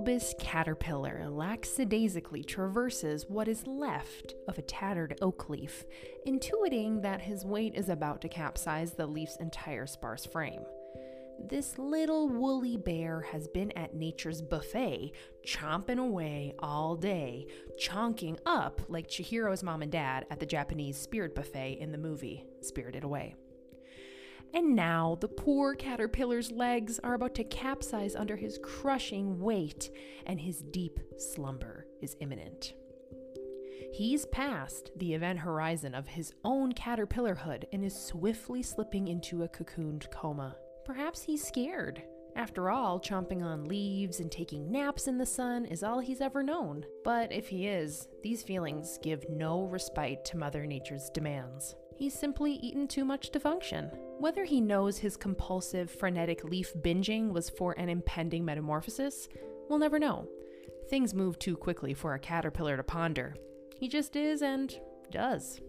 bulbous caterpillar lackadaisically traverses what is left of a tattered oak leaf, intuiting that his weight is about to capsize the leaf's entire sparse frame. This little woolly bear has been at nature's buffet, chomping away all day, chonking up like Chihiro's mom and dad at the Japanese spirit buffet in the movie Spirited Away. And now the poor caterpillar's legs are about to capsize under his crushing weight, and his deep slumber is imminent. He's past the event horizon of his own caterpillarhood and is swiftly slipping into a cocooned coma. Perhaps he's scared. After all, chomping on leaves and taking naps in the sun is all he's ever known. But if he is, these feelings give no respite to Mother Nature's demands. He's simply eaten too much to function. Whether he knows his compulsive, frenetic leaf binging was for an impending metamorphosis, we'll never know. Things move too quickly for a caterpillar to ponder. He just is and does.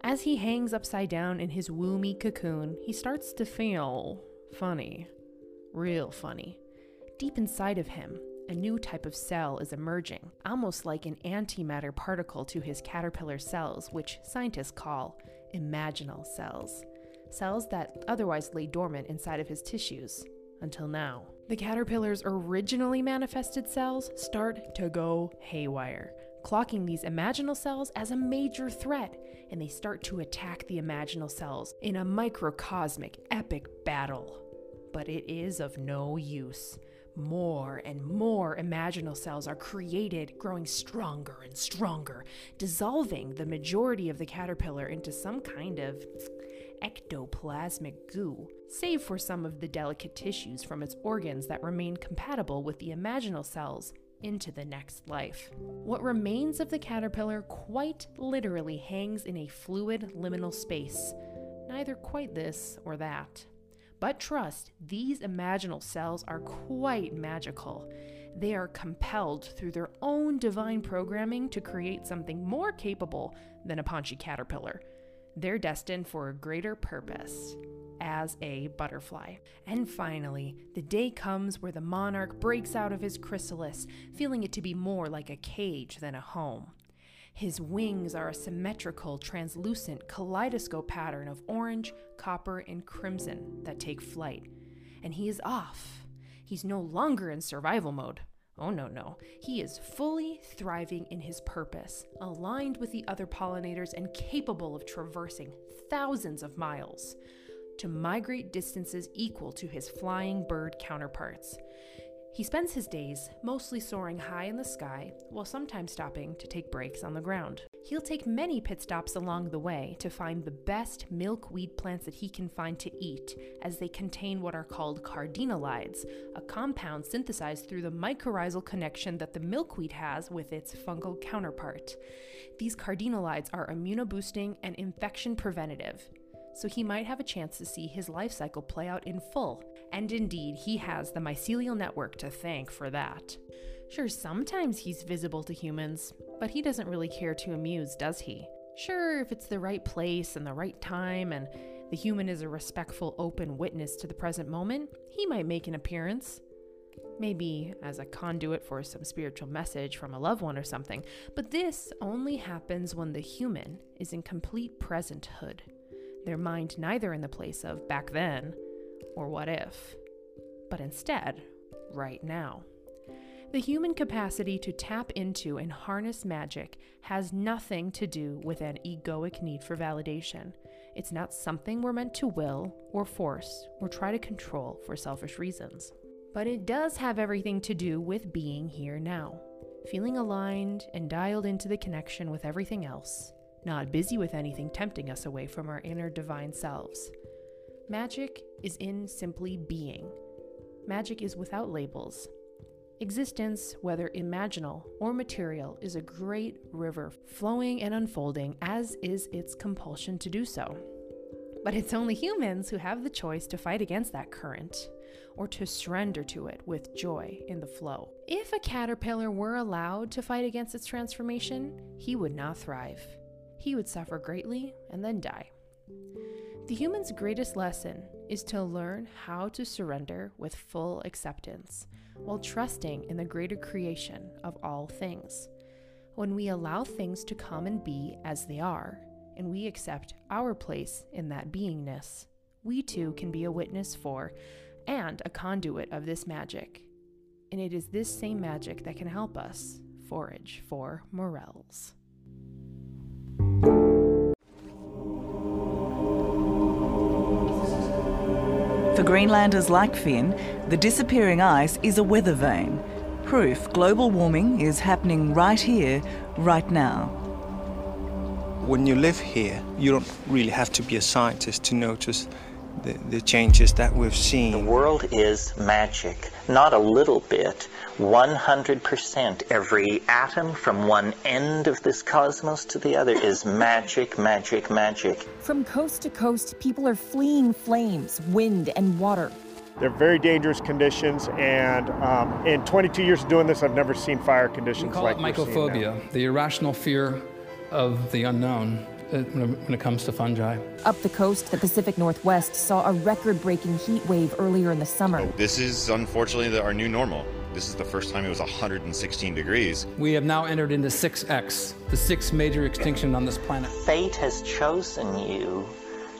As he hangs upside down in his woomy cocoon, he starts to feel funny. Real funny. Deep inside of him, a new type of cell is emerging, almost like an antimatter particle to his caterpillar cells, which scientists call imaginal cells cells that otherwise lay dormant inside of his tissues until now. The caterpillar's originally manifested cells start to go haywire, clocking these imaginal cells as a major threat, and they start to attack the imaginal cells in a microcosmic epic battle. But it is of no use. More and more imaginal cells are created, growing stronger and stronger, dissolving the majority of the caterpillar into some kind of ectoplasmic goo, save for some of the delicate tissues from its organs that remain compatible with the imaginal cells into the next life. What remains of the caterpillar quite literally hangs in a fluid liminal space, neither quite this or that. But trust, these imaginal cells are quite magical. They are compelled through their own divine programming to create something more capable than a paunchy caterpillar they're destined for a greater purpose as a butterfly. And finally, the day comes where the monarch breaks out of his chrysalis, feeling it to be more like a cage than a home. His wings are a symmetrical, translucent kaleidoscope pattern of orange, copper, and crimson that take flight. And he is off. He's no longer in survival mode. Oh, no, no. He is fully thriving in his purpose, aligned with the other pollinators and capable of traversing thousands of miles to migrate distances equal to his flying bird counterparts. He spends his days mostly soaring high in the sky while sometimes stopping to take breaks on the ground. He'll take many pit stops along the way to find the best milkweed plants that he can find to eat, as they contain what are called cardenolides, a compound synthesized through the mycorrhizal connection that the milkweed has with its fungal counterpart. These cardenolides are immunoboosting and infection preventative, so he might have a chance to see his life cycle play out in full. And indeed, he has the mycelial network to thank for that. Sure, sometimes he's visible to humans, but he doesn't really care to amuse, does he? Sure, if it's the right place and the right time, and the human is a respectful, open witness to the present moment, he might make an appearance. Maybe as a conduit for some spiritual message from a loved one or something, but this only happens when the human is in complete presenthood their mind neither in the place of back then or what if, but instead, right now. The human capacity to tap into and harness magic has nothing to do with an egoic need for validation. It's not something we're meant to will or force or try to control for selfish reasons. But it does have everything to do with being here now, feeling aligned and dialed into the connection with everything else, not busy with anything tempting us away from our inner divine selves. Magic is in simply being. Magic is without labels. Existence, whether imaginal or material, is a great river flowing and unfolding, as is its compulsion to do so. But it's only humans who have the choice to fight against that current or to surrender to it with joy in the flow. If a caterpillar were allowed to fight against its transformation, he would not thrive he would suffer greatly and then die. The human's greatest lesson is to learn how to surrender with full acceptance while trusting in the greater creation of all things. When we allow things to come and be as they are, and we accept our place in that beingness, we too can be a witness for and a conduit of this magic. And it is this same magic that can help us forage for morels. For Greenlanders like Finn, the disappearing ice is a weather vane, proof global warming is happening right here, right now. When you live here, you don't really have to be a scientist to notice the, the changes that we've seen. The world is magic, not a little bit. 100% every atom from one end of this cosmos to the other is magic, magic, magic. From coast to coast, people are fleeing flames, wind, and water. They're very dangerous conditions, and um, in 22 years of doing this, I've never seen fire conditions we call like it mycophobia, the irrational fear of the unknown Uh, when it comes to fungi. Up the coast, the Pacific Northwest saw a record breaking heat wave earlier in the summer. This is unfortunately the, our new normal. This is the first time it was 116 degrees. We have now entered into 6X, the sixth major extinction on this planet. Fate has chosen you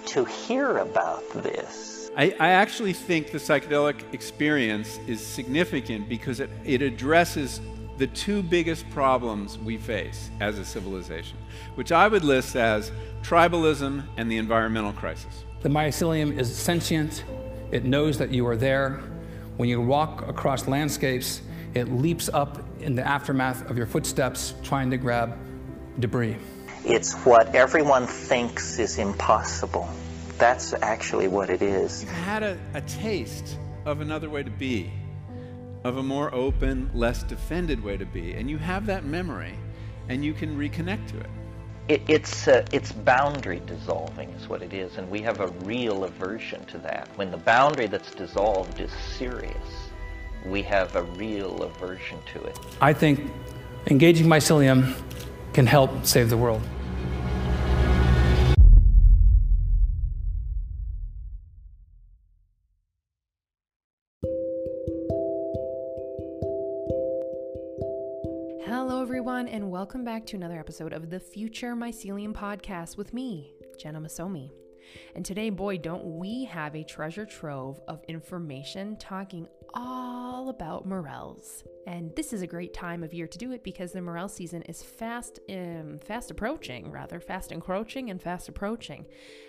to hear about this. I, I actually think the psychedelic experience is significant because it, it addresses the two biggest problems we face as a civilization, which I would list as tribalism and the environmental crisis. The mycelium is sentient, it knows that you are there. When you walk across landscapes, it leaps up in the aftermath of your footsteps trying to grab debris. It's what everyone thinks is impossible. That's actually what it is. You've had a, a taste of another way to be of a more open, less defended way to be. And you have that memory and you can reconnect to it. it it's, uh, it's boundary dissolving, is what it is. And we have a real aversion to that. When the boundary that's dissolved is serious, we have a real aversion to it. I think engaging mycelium can help save the world. Welcome back to another episode of the Future Mycelium Podcast with me, Jenna Masomi. And today, boy, don't we have a treasure trove of information talking all about morels. And this is a great time of year to do it because the morel season is fast um, fast approaching, rather fast encroaching and fast approaching.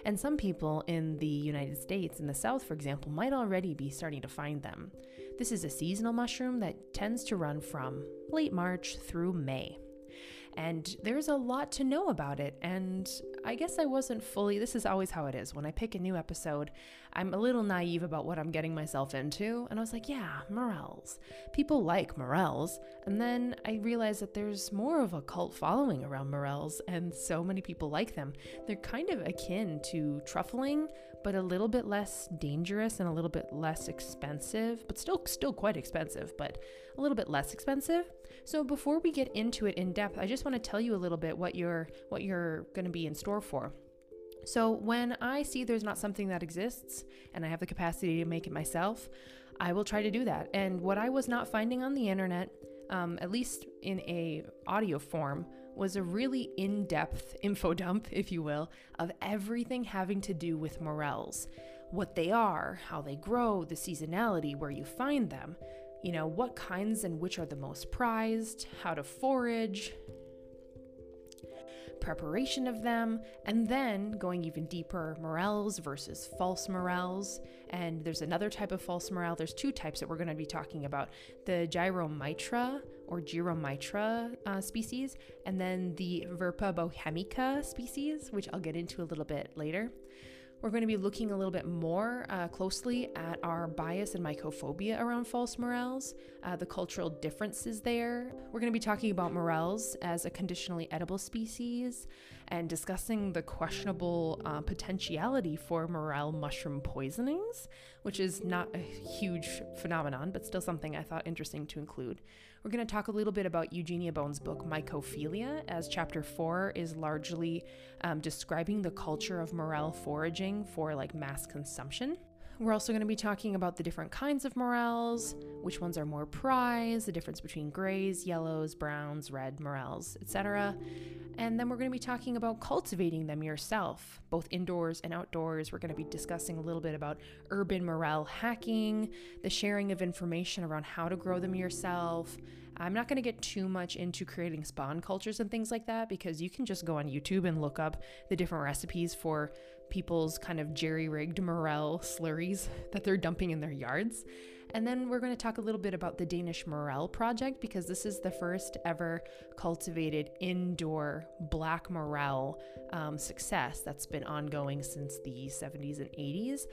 And some people in the United States, in the South, for example, might already be starting to find them. This is a seasonal mushroom that tends to run from late March through May. And there's a lot to know about it. And I guess I wasn't fully, this is always how it is. When I pick a new episode, I'm a little naive about what I'm getting myself into. And I was like, yeah, morels. People like morels. And then I realized that there's more of a cult following around morels, and so many people like them. They're kind of akin to truffling, but a little bit less dangerous and a little bit less expensive, but still still quite expensive, but a little bit less expensive. So before we get into it in depth, I just want to tell you a little bit what you're what you're going to be in store for. So when I see there's not something that exists and I have the capacity to make it myself, I will try to do that. And what I was not finding on the internet, um, at least in a audio form, was a really in-depth info dump, if you will, of everything having to do with morels. What they are, how they grow, the seasonality, where you find them, you know, what kinds and which are the most prized, how to forage, preparation of them, and then going even deeper, morels versus false morels. And there's another type of false morel. There's two types that we're going to be talking about the Gyromitra or Gyromitra uh, species, and then the Verpa bohemica species, which I'll get into a little bit later. We're going to be looking a little bit more uh, closely at our bias and mycophobia around false morels, uh, the cultural differences there. We're going to be talking about morels as a conditionally edible species and discussing the questionable uh, potentiality for morel mushroom poisonings, which is not a huge phenomenon, but still something I thought interesting to include. We're going to talk a little bit about Eugenia Bone's book, Mycophilia, as chapter four is largely um, describing the culture of morel foraging for like mass consumption. We're also going to be talking about the different kinds of morels, which ones are more prized, the difference between grays, yellows, browns, red morels, etc. And then we're going to be talking about cultivating them yourself, both indoors and outdoors. We're going to be discussing a little bit about urban morel hacking, the sharing of information around how to grow them yourself. I'm not going to get too much into creating spawn cultures and things like that because you can just go on YouTube and look up the different recipes for people's kind of jerry rigged morel slurries that they're dumping in their yards. And then we're going to talk a little bit about the Danish Morel project because this is the first ever cultivated indoor black morel um, success that's been ongoing since the 70s and 80s.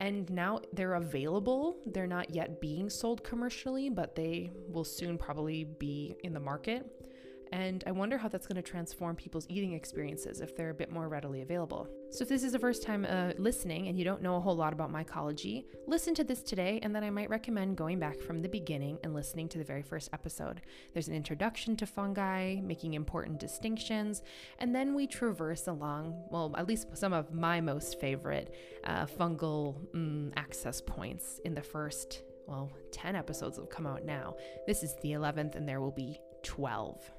And now they're available. They're not yet being sold commercially, but they will soon probably be in the market. And I wonder how that's going to transform people's eating experiences if they're a bit more readily available. So, if this is the first time uh, listening and you don't know a whole lot about mycology, listen to this today, and then I might recommend going back from the beginning and listening to the very first episode. There's an introduction to fungi, making important distinctions, and then we traverse along, well, at least some of my most favorite uh, fungal mm, access points in the first well, 10 episodes have come out now. This is the 11th, and there will be 12.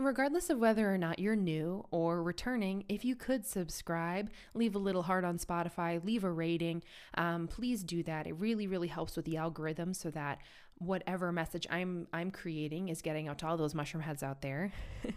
And regardless of whether or not you're new or returning, if you could subscribe, leave a little heart on Spotify, leave a rating, um, please do that. It really, really helps with the algorithm so that whatever message I'm I'm creating is getting out to all those mushroom heads out there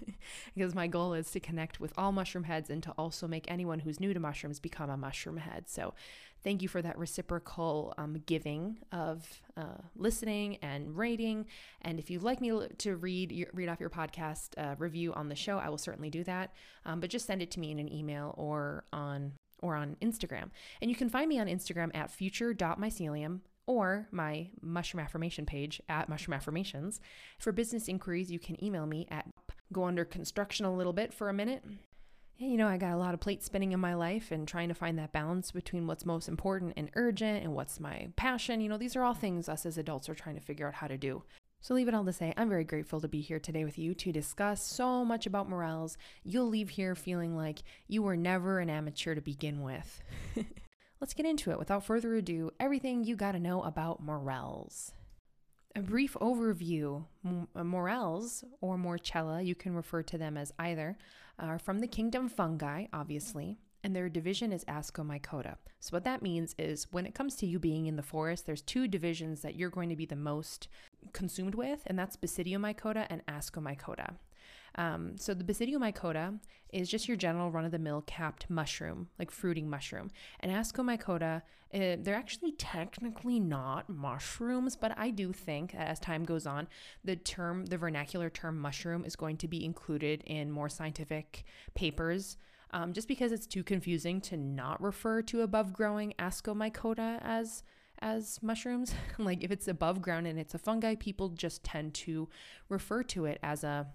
because my goal is to connect with all mushroom heads and to also make anyone who's new to mushrooms become a mushroom head. So thank you for that reciprocal um, giving of uh, listening and rating. And if you'd like me to read read off your podcast uh, review on the show, I will certainly do that. Um, but just send it to me in an email or on or on Instagram. And you can find me on Instagram at future.mycelium or my mushroom affirmation page at mushroom affirmations. For business inquiries, you can email me at go under construction a little bit for a minute. You know, I got a lot of plate spinning in my life and trying to find that balance between what's most important and urgent and what's my passion. You know, these are all things us as adults are trying to figure out how to do. So, leave it all to say, I'm very grateful to be here today with you to discuss so much about morels. You'll leave here feeling like you were never an amateur to begin with. Let's get into it. Without further ado, everything you gotta know about morels. A brief overview uh, morels, or morchella, you can refer to them as either, are from the kingdom fungi, obviously, and their division is Ascomycota. So, what that means is when it comes to you being in the forest, there's two divisions that you're going to be the most consumed with, and that's Basidiomycota and Ascomycota. Um, so the Basidiomycota is just your general run-of-the-mill capped mushroom, like fruiting mushroom. And Ascomycota, uh, they're actually technically not mushrooms, but I do think as time goes on, the term, the vernacular term mushroom is going to be included in more scientific papers. Um, just because it's too confusing to not refer to above growing Ascomycota as as mushrooms. like if it's above ground and it's a fungi, people just tend to refer to it as a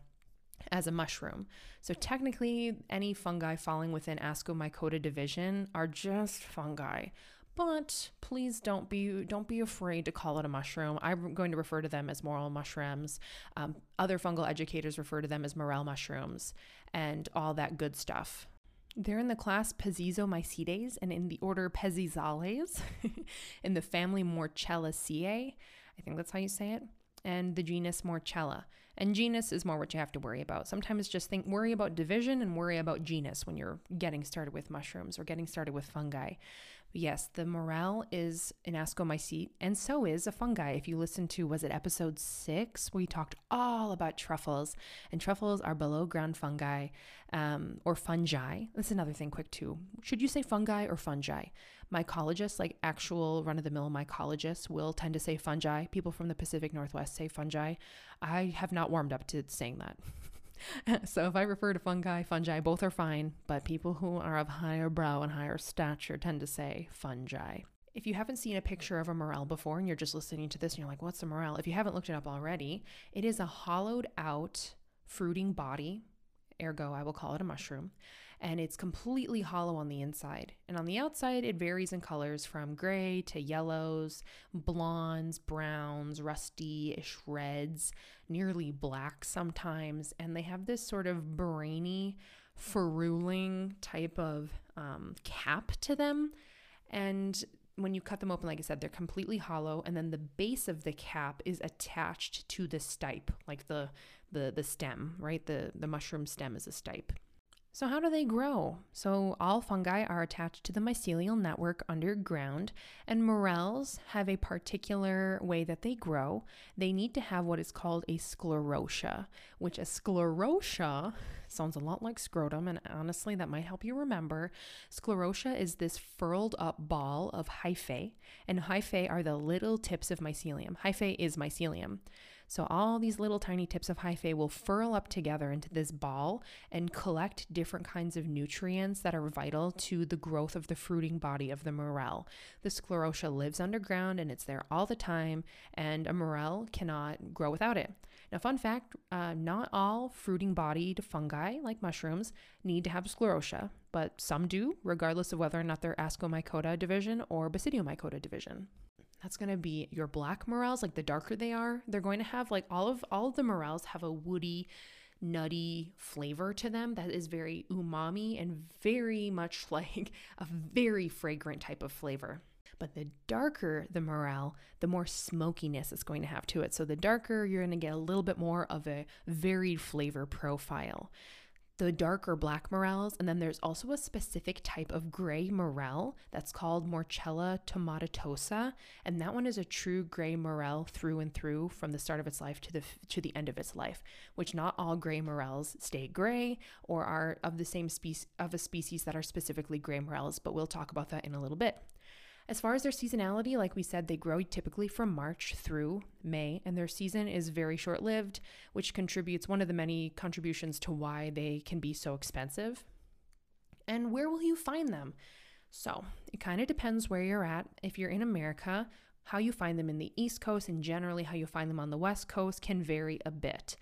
as a mushroom. So technically, any fungi falling within Ascomycota division are just fungi. But please don't be don't be afraid to call it a mushroom. I'm going to refer to them as morel mushrooms. Um, other fungal educators refer to them as morel mushrooms, and all that good stuff. They're in the class Pezizomycetes and in the order Pezizales, in the family Morchellaceae. I think that's how you say it and the genus Morchella. And genus is more what you have to worry about. Sometimes just think worry about division and worry about genus when you're getting started with mushrooms or getting started with fungi. Yes, the morel is an ascomycete, and so is a fungi. If you listen to, was it episode six? We talked all about truffles, and truffles are below ground fungi um, or fungi. That's another thing, quick too. Should you say fungi or fungi? mycologists, like actual run of the mill mycologists, will tend to say fungi. People from the Pacific Northwest say fungi. I have not warmed up to saying that. so if I refer to fungi, fungi, both are fine, but people who are of higher brow and higher stature tend to say fungi. If you haven't seen a picture of a morel before and you're just listening to this and you're like, what's a morel? If you haven't looked it up already, it is a hollowed out fruiting body, ergo, I will call it a mushroom, and it's completely hollow on the inside. And on the outside, it varies in colors from gray to yellows, blondes, browns, rusty-ish reds, nearly black sometimes, and they have this sort of brainy feruling type of um, cap to them. And when you cut them open, like I said, they're completely hollow, and then the base of the cap is attached to the stipe, like the the the stem, right? The the mushroom stem is a stipe. So, how do they grow? So, all fungi are attached to the mycelial network underground, and morels have a particular way that they grow. They need to have what is called a sclerotia, which a sclerotia sounds a lot like scrotum, and honestly, that might help you remember. Sclerotia is this furled up ball of hyphae, and hyphae are the little tips of mycelium. Hyphae is mycelium. So all these little tiny tips of hyphae will furl up together into this ball and collect different kinds of nutrients that are vital to the growth of the fruiting body of the morel. The sclerotia lives underground and it's there all the time, and a morel cannot grow without it. Now, fun fact uh, not all fruiting bodied fungi, like mushrooms, need to have sclerotia, but some do, regardless of whether or not they're Ascomycota division or Basidiomycota division that's going to be your black morels like the darker they are they're going to have like all of all of the morels have a woody nutty flavor to them that is very umami and very much like a very fragrant type of flavor but the darker the morel, the more smokiness it's going to have to it. So the darker, you're going to get a little bit more of a varied flavor profile the darker black morels, and then there's also a specific type of gray morel that's called Morchella tomentosa, and that one is a true gray morel through and through from the start of its life to the to the end of its life. Which not all gray morels stay gray or are of the same species of a species that are specifically gray morels, but we'll talk about that in a little bit. As far as their seasonality, like we said, they grow typically from March through May, and their season is very short lived, which contributes one of the many contributions to why they can be so expensive. And where will you find them? So it kind of depends where you're at. If you're in America, how you find them in the East Coast and generally how you find them on the West Coast can vary a bit.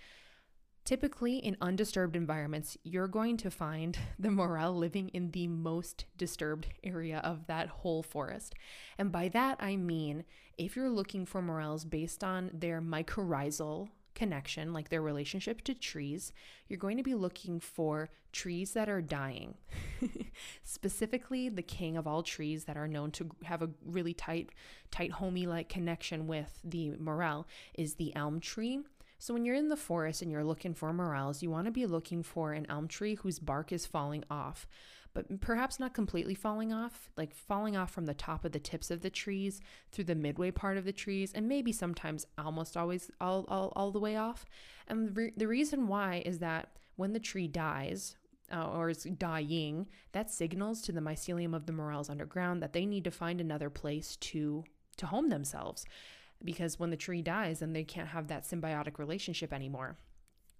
Typically, in undisturbed environments, you're going to find the morel living in the most disturbed area of that whole forest. And by that, I mean if you're looking for morels based on their mycorrhizal connection, like their relationship to trees, you're going to be looking for trees that are dying. Specifically, the king of all trees that are known to have a really tight, tight homey like connection with the morel is the elm tree so, when you're in the forest and you're looking for morels, you want to be looking for an elm tree whose bark is falling off, but perhaps not completely falling off, like falling off from the top of the tips of the trees through the midway part of the trees, and maybe sometimes almost always all, all, all the way off. And the, re- the reason why is that when the tree dies, uh, or is dying, that signals to the mycelium of the morels underground that they need to find another place to to home themselves because when the tree dies, then they can't have that symbiotic relationship anymore.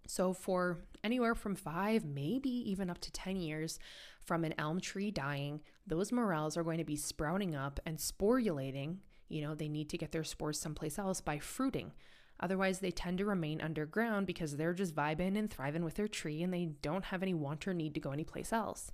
So, for anywhere from five, maybe even up to 10 years from an elm tree dying, those morels are going to be sprouting up and sporulating. You know, they need to get their spores someplace else by fruiting. Otherwise, they tend to remain underground because they're just vibing and thriving with their tree and they don't have any want or need to go anyplace else.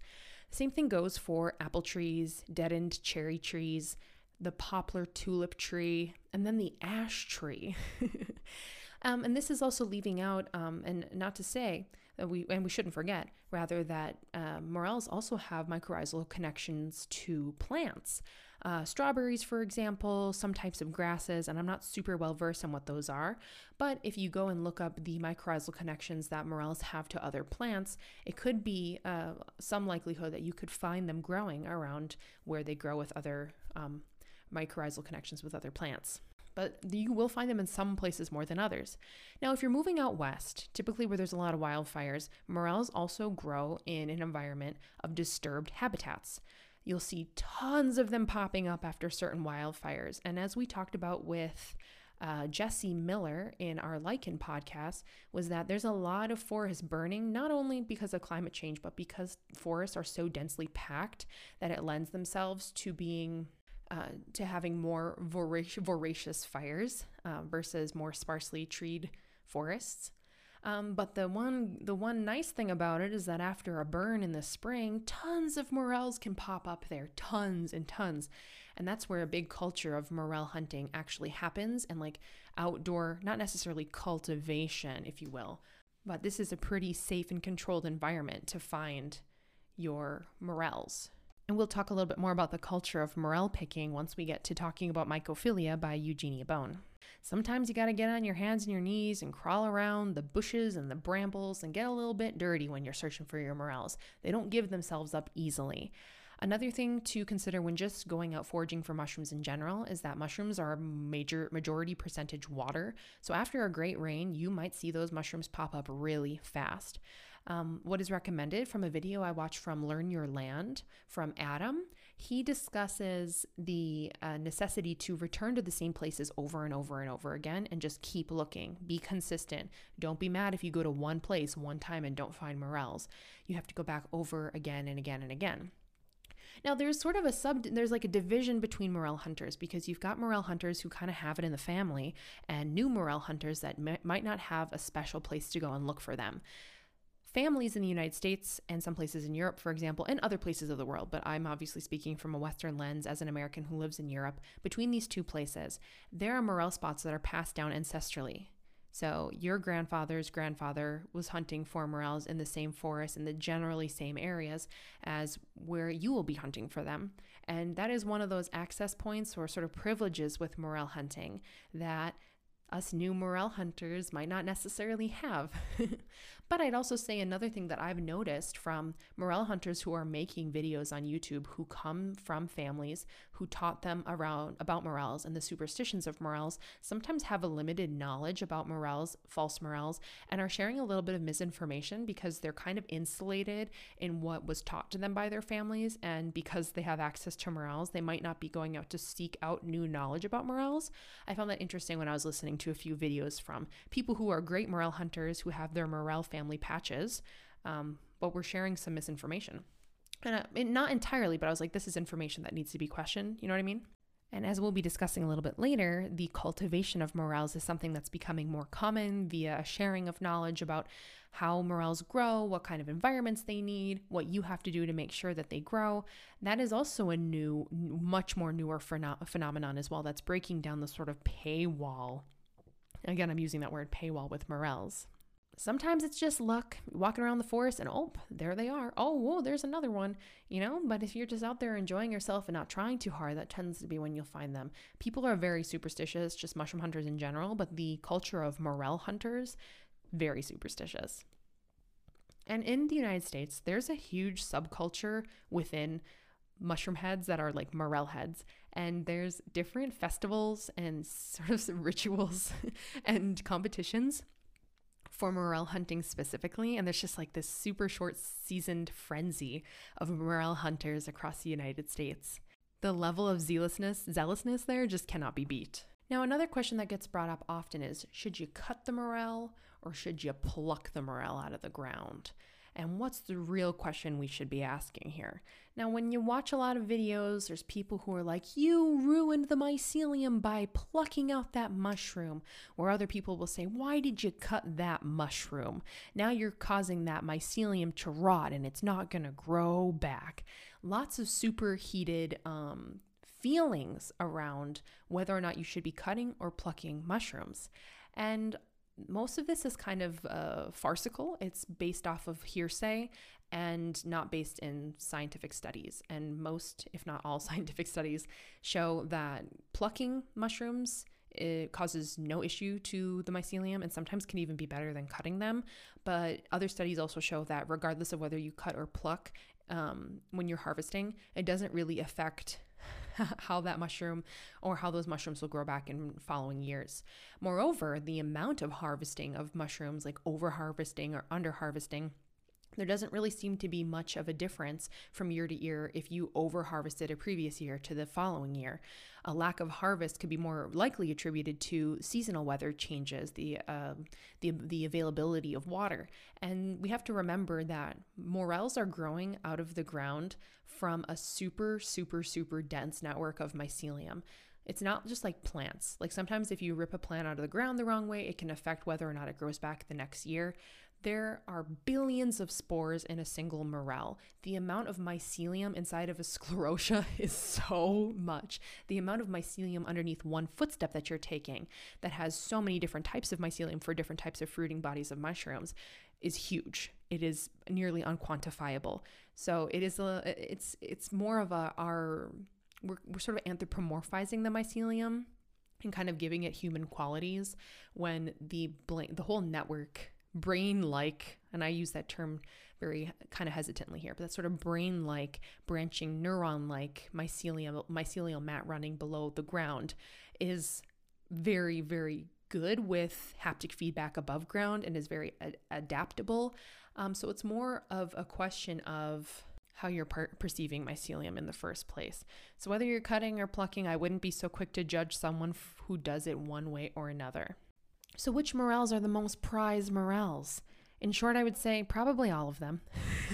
same thing goes for apple trees, deadened cherry trees, the poplar tulip tree, and then the ash tree. um, and this is also leaving out, um, and not to say that we, and we shouldn't forget, rather that uh, morels also have mycorrhizal connections to plants. Uh, strawberries, for example, some types of grasses, and I'm not super well versed on what those are, but if you go and look up the mycorrhizal connections that morels have to other plants, it could be uh, some likelihood that you could find them growing around where they grow with other um, mycorrhizal connections with other plants. But you will find them in some places more than others. Now, if you're moving out west, typically where there's a lot of wildfires, morels also grow in an environment of disturbed habitats. You'll see tons of them popping up after certain wildfires. And as we talked about with uh, Jesse Miller in our lichen podcast was that there's a lot of forest burning, not only because of climate change, but because forests are so densely packed that it lends themselves to being uh, to having more voracious, voracious fires uh, versus more sparsely treed forests. Um, but the one the one nice thing about it is that after a burn in the spring, tons of morels can pop up there, tons and tons, and that's where a big culture of morel hunting actually happens, and like outdoor, not necessarily cultivation, if you will, But this is a pretty safe and controlled environment to find your morels. And we'll talk a little bit more about the culture of morel picking once we get to talking about mycophilia by Eugenia Bone. Sometimes you got to get on your hands and your knees and crawl around the bushes and the brambles and get a little bit dirty when you're searching for your morels. They don't give themselves up easily. Another thing to consider when just going out foraging for mushrooms in general is that mushrooms are major majority percentage water. So after a great rain, you might see those mushrooms pop up really fast. Um, what is recommended from a video I watched from Learn Your Land from Adam, he discusses the uh, necessity to return to the same places over and over and over again and just keep looking. Be consistent. Don't be mad if you go to one place one time and don't find morels. You have to go back over again and again and again. Now, there's sort of a sub, there's like a division between morel hunters because you've got morel hunters who kind of have it in the family and new morel hunters that m- might not have a special place to go and look for them. Families in the United States and some places in Europe, for example, and other places of the world, but I'm obviously speaking from a Western lens as an American who lives in Europe. Between these two places, there are morel spots that are passed down ancestrally. So your grandfather's grandfather was hunting for morels in the same forest in the generally same areas as where you will be hunting for them. And that is one of those access points or sort of privileges with morel hunting that us new morel hunters might not necessarily have. but I'd also say another thing that I've noticed from morel hunters who are making videos on YouTube who come from families who taught them around about morels and the superstitions of morels sometimes have a limited knowledge about morels, false morels, and are sharing a little bit of misinformation because they're kind of insulated in what was taught to them by their families and because they have access to morels, they might not be going out to seek out new knowledge about morels. I found that interesting when I was listening to a few videos from people who are great morel hunters who have their morel family patches, um, but we're sharing some misinformation. And uh, not entirely, but I was like, this is information that needs to be questioned. You know what I mean? And as we'll be discussing a little bit later, the cultivation of morels is something that's becoming more common via sharing of knowledge about how morels grow, what kind of environments they need, what you have to do to make sure that they grow. That is also a new, much more newer phenomenon as well that's breaking down the sort of paywall Again, I'm using that word paywall with morels. Sometimes it's just luck, walking around the forest and oh, there they are. Oh, whoa, there's another one, you know? But if you're just out there enjoying yourself and not trying too hard, that tends to be when you'll find them. People are very superstitious, just mushroom hunters in general, but the culture of morel hunters, very superstitious. And in the United States, there's a huge subculture within mushroom heads that are like morel heads and there's different festivals and sort of rituals and competitions for morel hunting specifically and there's just like this super short seasoned frenzy of morel hunters across the United States. The level of zealousness zealousness there just cannot be beat. Now another question that gets brought up often is should you cut the morel or should you pluck the morel out of the ground and what's the real question we should be asking here? Now, when you watch a lot of videos, there's people who are like, You ruined the mycelium by plucking out that mushroom. Or other people will say, Why did you cut that mushroom? Now you're causing that mycelium to rot and it's not going to grow back. Lots of superheated um, feelings around whether or not you should be cutting or plucking mushrooms. And most of this is kind of uh, farcical. It's based off of hearsay and not based in scientific studies. And most, if not all, scientific studies show that plucking mushrooms it causes no issue to the mycelium and sometimes can even be better than cutting them. But other studies also show that regardless of whether you cut or pluck, um, when you're harvesting, it doesn't really affect how that mushroom or how those mushrooms will grow back in following years. Moreover, the amount of harvesting of mushrooms, like over harvesting or under harvesting, there doesn't really seem to be much of a difference from year to year if you over harvested a previous year to the following year. A lack of harvest could be more likely attributed to seasonal weather changes, the uh, the the availability of water, and we have to remember that morels are growing out of the ground from a super super super dense network of mycelium. It's not just like plants. Like sometimes if you rip a plant out of the ground the wrong way, it can affect whether or not it grows back the next year There are billions of spores in a single morel. The amount of mycelium inside of a sclerotia is so much. The amount of mycelium underneath one footstep that you're taking that has so many different types of mycelium for different types of fruiting bodies of mushrooms is huge. It is nearly unquantifiable. So it is a it's it's more of a our we're, we're sort of anthropomorphizing the mycelium and kind of giving it human qualities when the the whole network brain like, and I use that term very kind of hesitantly here, but that sort of brain like, branching neuron like mycelium, mycelial mat running below the ground is very, very good with haptic feedback above ground and is very a- adaptable. Um, so it's more of a question of how you're per- perceiving mycelium in the first place. So whether you're cutting or plucking, I wouldn't be so quick to judge someone f- who does it one way or another. So, which morels are the most prized morels? In short, I would say probably all of them.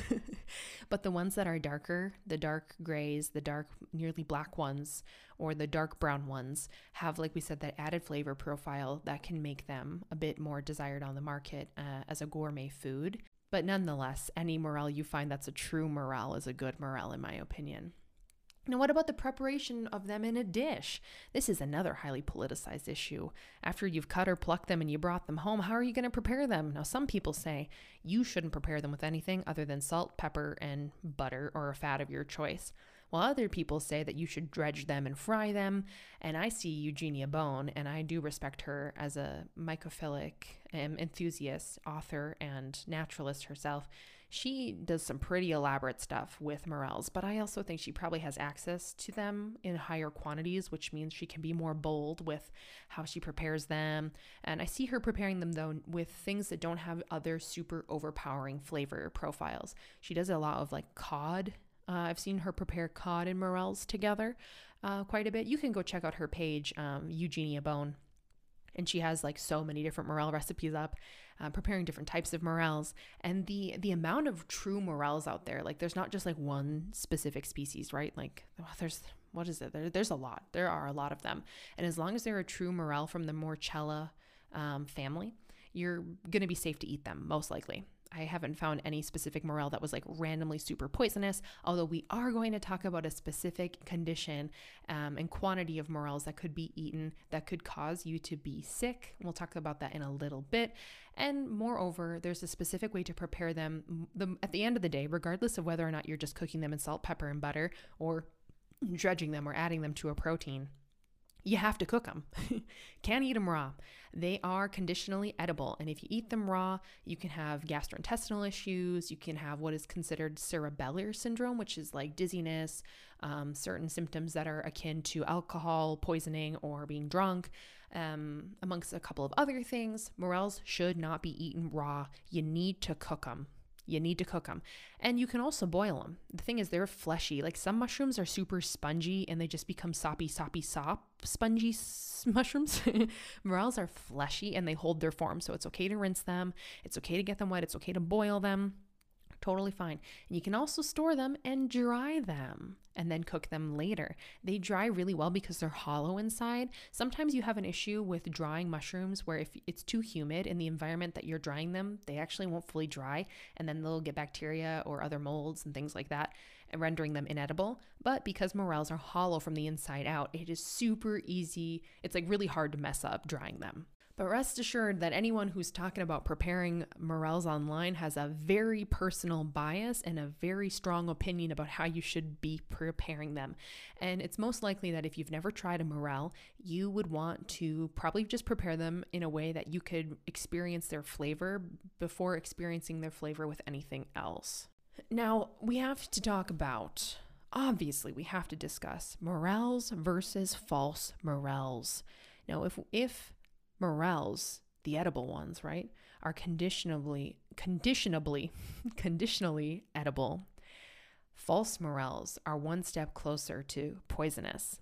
but the ones that are darker, the dark grays, the dark, nearly black ones, or the dark brown ones, have, like we said, that added flavor profile that can make them a bit more desired on the market uh, as a gourmet food. But nonetheless, any morel you find that's a true morel is a good morel, in my opinion. Now, what about the preparation of them in a dish? This is another highly politicized issue. After you've cut or plucked them and you brought them home, how are you going to prepare them? Now, some people say you shouldn't prepare them with anything other than salt, pepper, and butter or a fat of your choice while other people say that you should dredge them and fry them. And I see Eugenia Bone, and I do respect her as a mycophilic um, enthusiast, author, and naturalist herself. She does some pretty elaborate stuff with morels, but I also think she probably has access to them in higher quantities, which means she can be more bold with how she prepares them. And I see her preparing them though with things that don't have other super overpowering flavor profiles. She does a lot of like cod uh, I've seen her prepare cod and morels together uh, quite a bit. You can go check out her page, um, Eugenia Bone. And she has like so many different morel recipes up, uh, preparing different types of morels, and the the amount of true morels out there. Like, there's not just like one specific species, right? Like, well, there's what is it? There, there's a lot. There are a lot of them, and as long as they're a true morel from the Morchella um, family, you're gonna be safe to eat them most likely. I haven't found any specific morel that was like randomly super poisonous, although we are going to talk about a specific condition um, and quantity of morels that could be eaten that could cause you to be sick. We'll talk about that in a little bit. And moreover, there's a specific way to prepare them the, at the end of the day, regardless of whether or not you're just cooking them in salt, pepper, and butter or dredging them or adding them to a protein you have to cook them. Can't eat them raw. They are conditionally edible. And if you eat them raw, you can have gastrointestinal issues. You can have what is considered cerebellar syndrome, which is like dizziness, um, certain symptoms that are akin to alcohol poisoning or being drunk, um, amongst a couple of other things. Morels should not be eaten raw. You need to cook them. You need to cook them. And you can also boil them. The thing is, they're fleshy. Like some mushrooms are super spongy and they just become soppy, soppy, sop, spongy s- mushrooms. Morels are fleshy and they hold their form. So it's okay to rinse them. It's okay to get them wet. It's okay to boil them totally fine. And you can also store them and dry them and then cook them later. They dry really well because they're hollow inside. Sometimes you have an issue with drying mushrooms where if it's too humid in the environment that you're drying them, they actually won't fully dry and then they'll get bacteria or other molds and things like that, rendering them inedible. But because morels are hollow from the inside out, it is super easy. It's like really hard to mess up drying them. But rest assured that anyone who's talking about preparing morels online has a very personal bias and a very strong opinion about how you should be preparing them. And it's most likely that if you've never tried a morel, you would want to probably just prepare them in a way that you could experience their flavor before experiencing their flavor with anything else. Now, we have to talk about obviously we have to discuss morels versus false morels. Now, if if morels, the edible ones, right, are conditionably, conditionably, conditionally edible. False morels are one step closer to poisonous.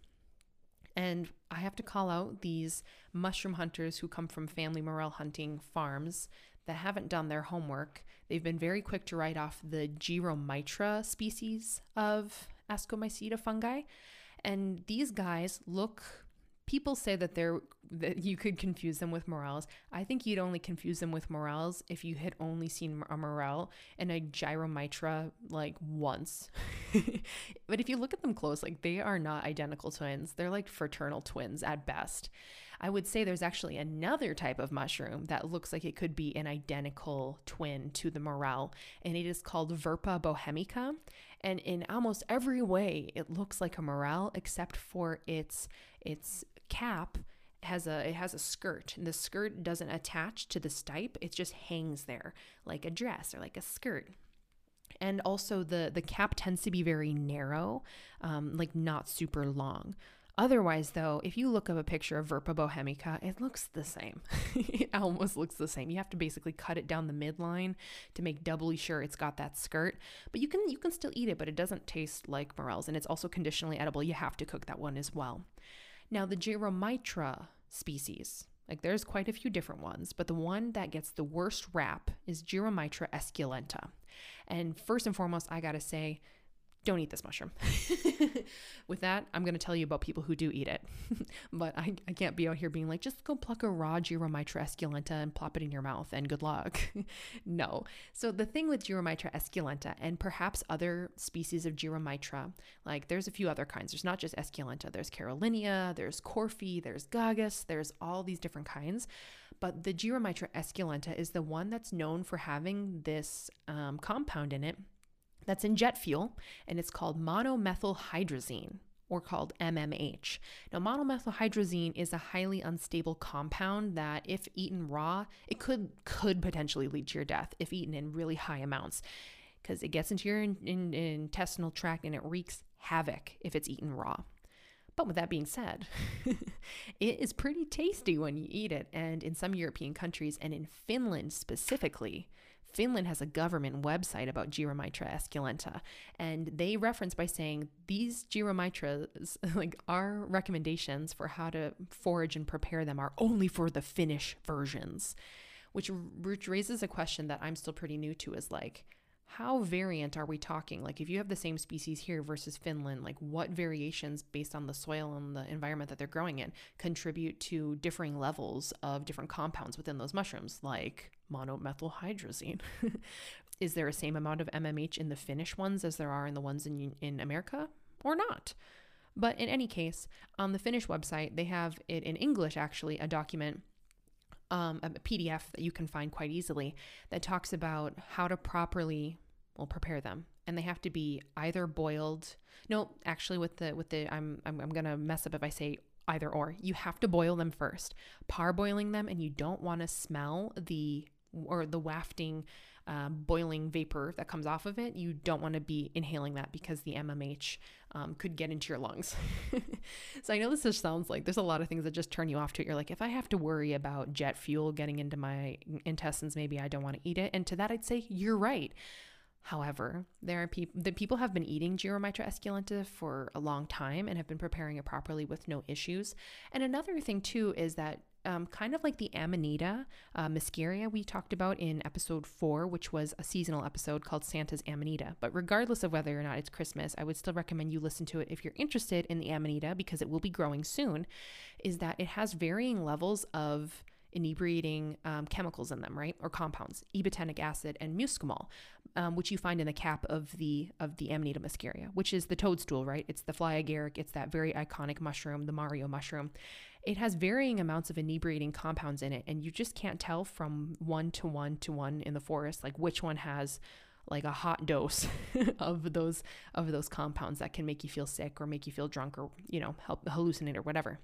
And I have to call out these mushroom hunters who come from family morel hunting farms that haven't done their homework. They've been very quick to write off the Gyromitra species of Ascomycota fungi. And these guys look people say that they're that you could confuse them with morels. I think you'd only confuse them with morels if you had only seen a morel and a gyromitra like once. but if you look at them close, like they are not identical twins. They're like fraternal twins at best. I would say there's actually another type of mushroom that looks like it could be an identical twin to the morel, and it is called Verpa bohemica. And in almost every way, it looks like a morel except for its its cap has a it has a skirt and the skirt doesn't attach to the stipe it just hangs there like a dress or like a skirt and also the the cap tends to be very narrow um, like not super long Otherwise, though, if you look up a picture of Verpa bohemica, it looks the same. it almost looks the same. You have to basically cut it down the midline to make doubly sure it's got that skirt. But you can you can still eat it, but it doesn't taste like morels, and it's also conditionally edible. You have to cook that one as well. Now, the Gyromitra species, like there's quite a few different ones, but the one that gets the worst rap is Gyromitra esculenta. And first and foremost, I gotta say, don't eat this mushroom. With that, I'm going to tell you about people who do eat it. but I, I can't be out here being like, just go pluck a raw Gyromitra esculenta and plop it in your mouth and good luck. no. So the thing with Gyromitra esculenta and perhaps other species of Gyromitra, like there's a few other kinds. There's not just esculenta, there's Carolinea, there's korfii, there's Gagas, there's all these different kinds. But the Gyromitra esculenta is the one that's known for having this um, compound in it that's in jet fuel, and it's called monomethylhydrazine or called MMH. Now, monomethylhydrazine is a highly unstable compound that, if eaten raw, it could could potentially lead to your death if eaten in really high amounts, because it gets into your in, in, intestinal tract and it wreaks havoc if it's eaten raw. But with that being said, it is pretty tasty when you eat it. And in some European countries, and in Finland specifically, Finland has a government website about Gyromitra esculenta, and they reference by saying these Gyromitras, like our recommendations for how to forage and prepare them, are only for the Finnish versions, which, which raises a question that I'm still pretty new to: is like, how variant are we talking? Like, if you have the same species here versus Finland, like what variations based on the soil and the environment that they're growing in contribute to differing levels of different compounds within those mushrooms, like monomethylhydrazine? Is there a same amount of MMH in the Finnish ones as there are in the ones in, in America, or not? But in any case, on the Finnish website, they have it in English actually, a document um, a PDF that you can find quite easily that talks about how to properly well prepare them. And they have to be either boiled no actually with the with the i'm i'm, I'm gonna mess up if i say either or. You have to boil them first. Parboiling them and you don't want to smell the or the wafting uh, boiling vapor that comes off of it, you don't want to be inhaling that because the MMH um, could get into your lungs. so I know this just sounds like there's a lot of things that just turn you off to it. You're like, if I have to worry about jet fuel getting into my intestines, maybe I don't want to eat it. And to that, I'd say you're right. However, there are people the people have been eating Gyromitra esculenta for a long time and have been preparing it properly with no issues. And another thing too is that um, kind of like the Amanita uh, muscaria we talked about in episode four, which was a seasonal episode called Santa's Amanita. But regardless of whether or not it's Christmas, I would still recommend you listen to it if you're interested in the Amanita because it will be growing soon. Is that it has varying levels of inebriating um, chemicals in them, right, or compounds, ibotenic acid and muscimol, um, which you find in the cap of the of the Amanita muscaria, which is the toadstool, right? It's the fly agaric. It's that very iconic mushroom, the Mario mushroom. It has varying amounts of inebriating compounds in it, and you just can't tell from one to one to one in the forest, like which one has like a hot dose of those of those compounds that can make you feel sick or make you feel drunk or you know help hallucinate or whatever.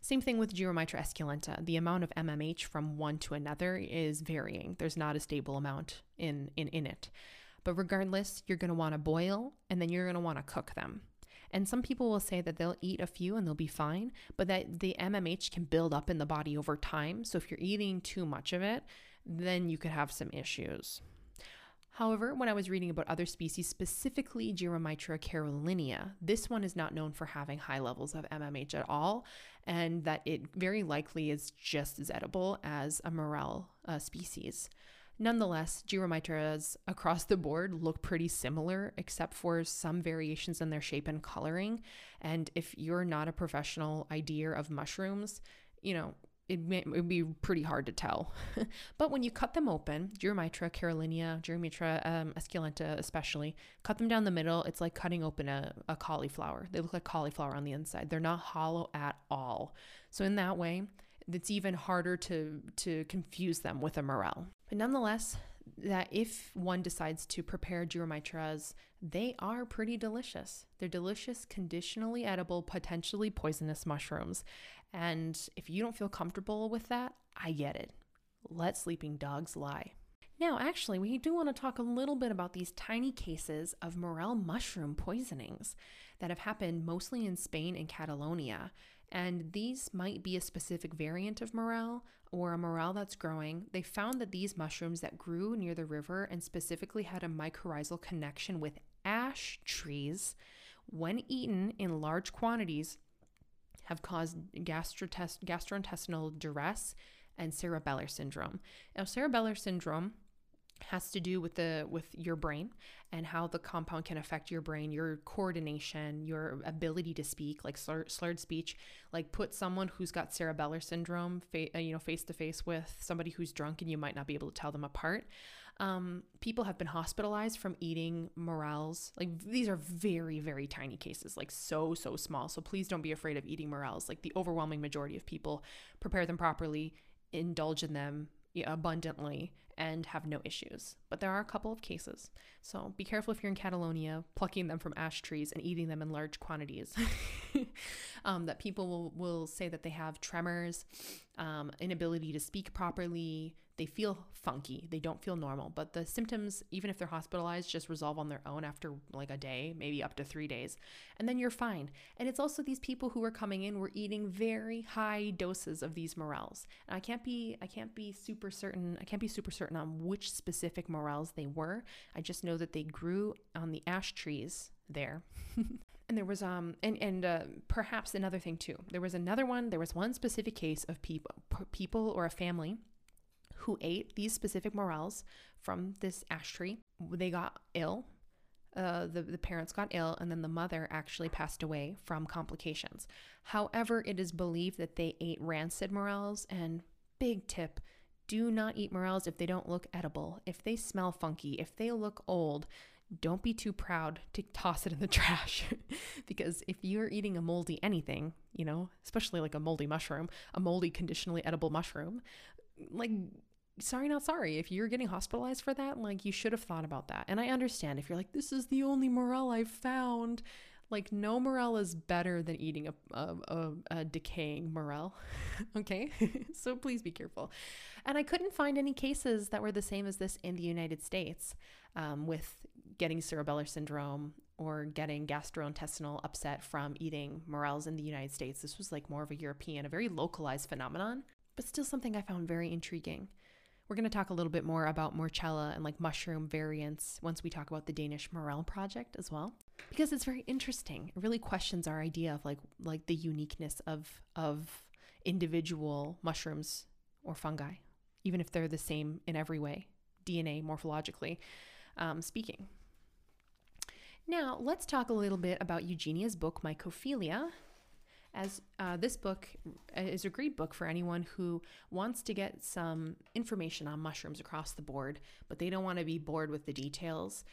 Same thing with Gyromitra esculenta. The amount of MMH from one to another is varying. There's not a stable amount in in, in it. But regardless, you're going to want to boil and then you're going to want to cook them. And some people will say that they'll eat a few and they'll be fine, but that the MMH can build up in the body over time. So if you're eating too much of it, then you could have some issues. However, when I was reading about other species, specifically Gyromitra carolinea, this one is not known for having high levels of MMH at all, and that it very likely is just as edible as a morel uh, species. Nonetheless, Gyromitras across the board look pretty similar, except for some variations in their shape and coloring. And if you're not a professional idea of mushrooms, you know, it would be pretty hard to tell. but when you cut them open, Gyromitra, Carolinea, Gyromitra um, esculenta especially, cut them down the middle, it's like cutting open a, a cauliflower. They look like cauliflower on the inside. They're not hollow at all. So in that way, it's even harder to to confuse them with a morel. But nonetheless, that if one decides to prepare gyromitras, they are pretty delicious. They're delicious, conditionally edible, potentially poisonous mushrooms. And if you don't feel comfortable with that, I get it. Let sleeping dogs lie. Now, actually, we do want to talk a little bit about these tiny cases of morel mushroom poisonings that have happened mostly in Spain and Catalonia. And these might be a specific variant of morel or a morel that's growing. They found that these mushrooms that grew near the river and specifically had a mycorrhizal connection with ash trees, when eaten in large quantities, have caused gastrointestinal duress and cerebellar syndrome. Now, cerebellar syndrome has to do with the with your brain and how the compound can affect your brain your coordination your ability to speak like slur, slurred speech. Like put someone who's got cerebellar syndrome fa- uh, you know face to face with somebody who's drunk and you might not be able to tell them apart. Um, people have been hospitalized from eating morels. Like these are very very tiny cases like so so small. So please don't be afraid of eating morels. Like the overwhelming majority of people prepare them properly indulge in them abundantly and have no issues. But there are a couple of cases. So be careful if you're in Catalonia, plucking them from ash trees and eating them in large quantities. um, that people will, will say that they have tremors, um, inability to speak properly, they feel funky, they don't feel normal. But the symptoms, even if they're hospitalized, just resolve on their own after like a day, maybe up to three days. And then you're fine. And it's also these people who are coming in were eating very high doses of these morels. And I can't be I can't be super certain, I can't be super certain on which specific morels they were. I just know that they grew on the ash trees there. and there was um and and uh, perhaps another thing too. There was another one. There was one specific case of people people or a family who ate these specific morels from this ash tree. They got ill. Uh, the, the parents got ill, and then the mother actually passed away from complications. However, it is believed that they ate rancid morels. And big tip do not eat morels if they don't look edible, if they smell funky, if they look old. Don't be too proud to toss it in the trash because if you're eating a moldy anything, you know, especially like a moldy mushroom, a moldy conditionally edible mushroom, like sorry not sorry. If you're getting hospitalized for that like you should have thought about that. And i understand if you're like this is the only morel i've found. Like no morel is better than eating a, a, a, a decaying morel okay? So please be careful. And i couldn't find any cases that were the same as this in the united states um, with getting cerebellar syndrome or getting gastrointestinal upset from eating morels in the united states. This was like more of a european a very localized phenomenon but still something i found very intriguing we're going to talk a little bit more about Morchella and like mushroom variants once we talk about the Danish Morel project as well because it's very interesting. It really questions our idea of like like the uniqueness of of individual mushrooms or fungi, even if they're the same in every way, DNA morphologically um, speaking. Now, let's talk a little bit about Eugenia's book, Mycophilia, as uh, this book is a great book for anyone who wants to get some information on mushrooms across the board, but they don't want to be bored with the details.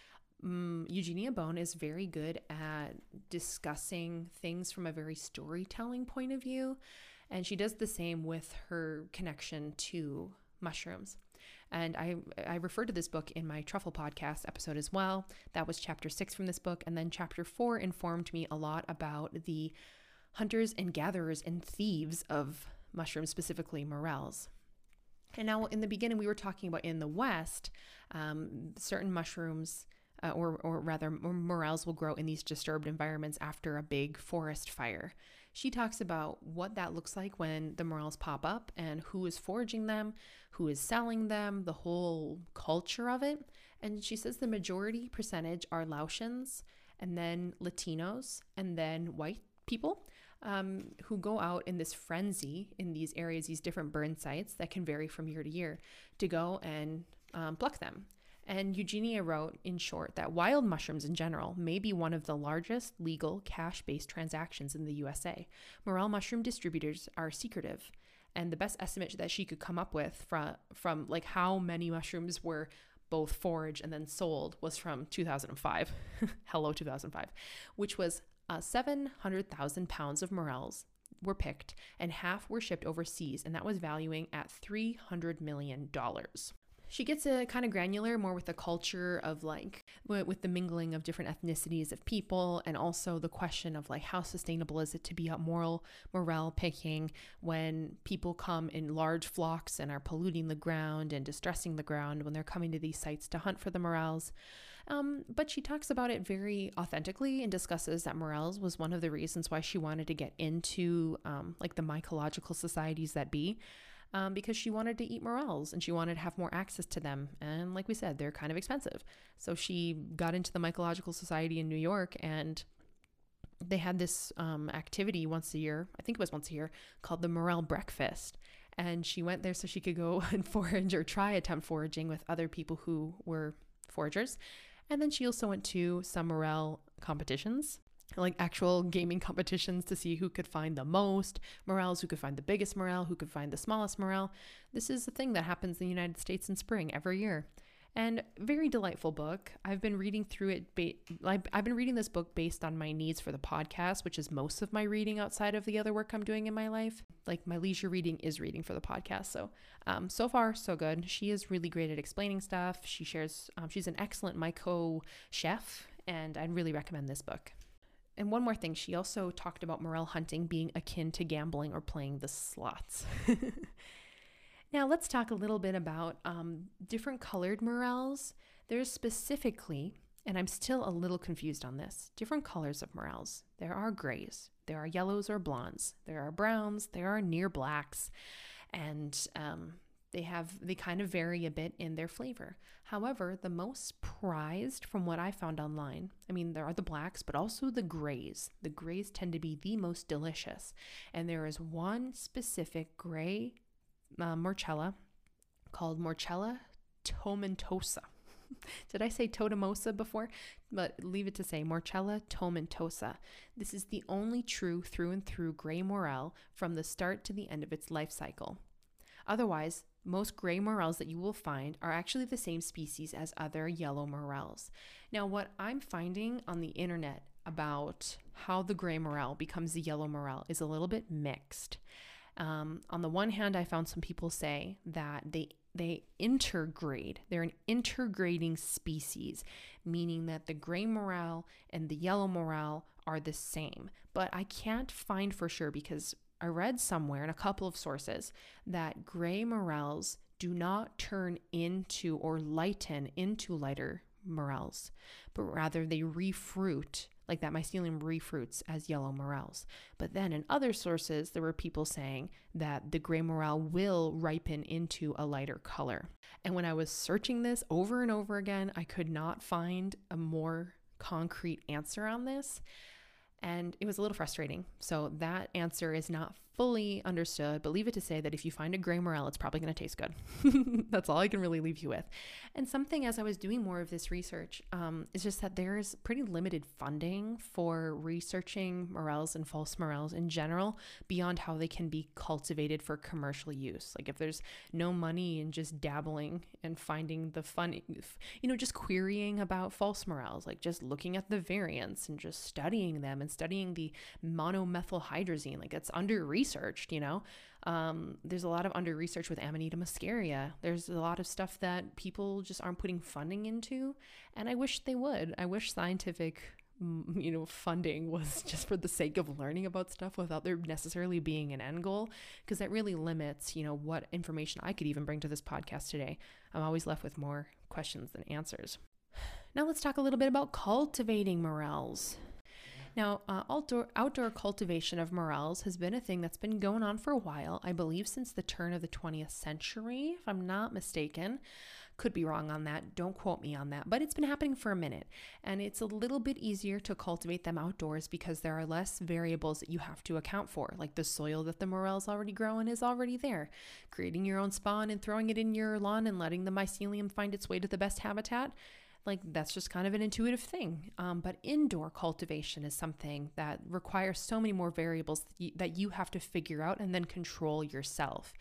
Um, Eugenia Bone is very good at discussing things from a very storytelling point of view, and she does the same with her connection to mushrooms. And I I referred to this book in my truffle podcast episode as well. That was chapter six from this book, and then chapter four informed me a lot about the hunters and gatherers and thieves of mushrooms, specifically morels. And now, in the beginning, we were talking about in the West, um, certain mushrooms, uh, or, or rather, morels will grow in these disturbed environments after a big forest fire. She talks about what that looks like when the morels pop up and who is foraging them, who is selling them, the whole culture of it. And she says the majority percentage are Laotians and then Latinos and then white people um, who go out in this frenzy in these areas, these different burn sites that can vary from year to year, to go and um, pluck them. And Eugenia wrote, in short, that wild mushrooms in general may be one of the largest legal cash based transactions in the USA. Morel mushroom distributors are secretive. And the best estimate that she could come up with from, from like how many mushrooms were both foraged and then sold was from 2005. Hello, 2005, which was uh, 700,000 pounds of morels were picked and half were shipped overseas, and that was valuing at $300 million she gets a kind of granular more with the culture of like with the mingling of different ethnicities of people and also the question of like how sustainable is it to be out moral morel picking when people come in large flocks and are polluting the ground and distressing the ground when they're coming to these sites to hunt for the morels um, but she talks about it very authentically and discusses that morels was one of the reasons why she wanted to get into um, like the mycological societies that be um, because she wanted to eat morels and she wanted to have more access to them. And like we said, they're kind of expensive. So she got into the Mycological Society in New York and they had this um, activity once a year, I think it was once a year, called the Morel Breakfast. And she went there so she could go and forage or try attempt foraging with other people who were foragers. And then she also went to some morel competitions like actual gaming competitions to see who could find the most morels, who could find the biggest morel, who could find the smallest morel. This is a thing that happens in the United States in spring every year. And very delightful book. I've been reading through it. Ba- I've been reading this book based on my needs for the podcast, which is most of my reading outside of the other work I'm doing in my life. Like my leisure reading is reading for the podcast. So, um, so far so good. She is really great at explaining stuff. She shares. Um, she's an excellent myco chef, and I'd really recommend this book. And one more thing, she also talked about morel hunting being akin to gambling or playing the slots. now, let's talk a little bit about um, different colored morels. There's specifically, and I'm still a little confused on this, different colors of morels. There are grays, there are yellows or blondes, there are browns, there are near blacks, and um, they have they kind of vary a bit in their flavor. However, the most prized from what I found online, I mean there are the blacks, but also the grays. The grays tend to be the most delicious. And there is one specific gray uh, morchella called Morchella tomentosa. Did I say totemosa before? But leave it to say Morchella tomentosa. This is the only true through and through gray morel from the start to the end of its life cycle. Otherwise, most gray morels that you will find are actually the same species as other yellow morels. Now, what I'm finding on the internet about how the gray morel becomes the yellow morel is a little bit mixed. Um, on the one hand, I found some people say that they they intergrade. They're an intergrading species, meaning that the gray morel and the yellow morel are the same. But I can't find for sure because I read somewhere in a couple of sources that gray morels do not turn into or lighten into lighter morels, but rather they refruit, like that mycelium refruits as yellow morels. But then in other sources, there were people saying that the gray morel will ripen into a lighter color. And when I was searching this over and over again, I could not find a more concrete answer on this and it was a little frustrating. So that answer is not fully understood, but leave it to say that if you find a gray morel, it's probably going to taste good. That's all I can really leave you with. And something as I was doing more of this research um, is just that there is pretty limited funding for researching morels and false morels in general beyond how they can be cultivated for commercial use. Like if there's no money in just dabbling and finding the fun, you know, just querying about false morels, like just looking at the variants and just studying them and studying the monomethylhydrazine, like it's under research researched, you know. Um, there's a lot of under research with Amanita muscaria. There's a lot of stuff that people just aren't putting funding into, and I wish they would. I wish scientific you know funding was just for the sake of learning about stuff without there necessarily being an end goal because that really limits you know what information i could even bring to this podcast today i'm always left with more questions than answers now let's talk a little bit about cultivating morels now, uh, outdoor, outdoor cultivation of morels has been a thing that's been going on for a while, I believe since the turn of the 20th century, if I'm not mistaken. Could be wrong on that. Don't quote me on that. But it's been happening for a minute. And it's a little bit easier to cultivate them outdoors because there are less variables that you have to account for. Like the soil that the morels already grow in is already there. Creating your own spawn and throwing it in your lawn and letting the mycelium find its way to the best habitat like that's just kind of an intuitive thing. Um, but indoor cultivation is something that requires so many more variables that you, that you have to figure out and then control yourself.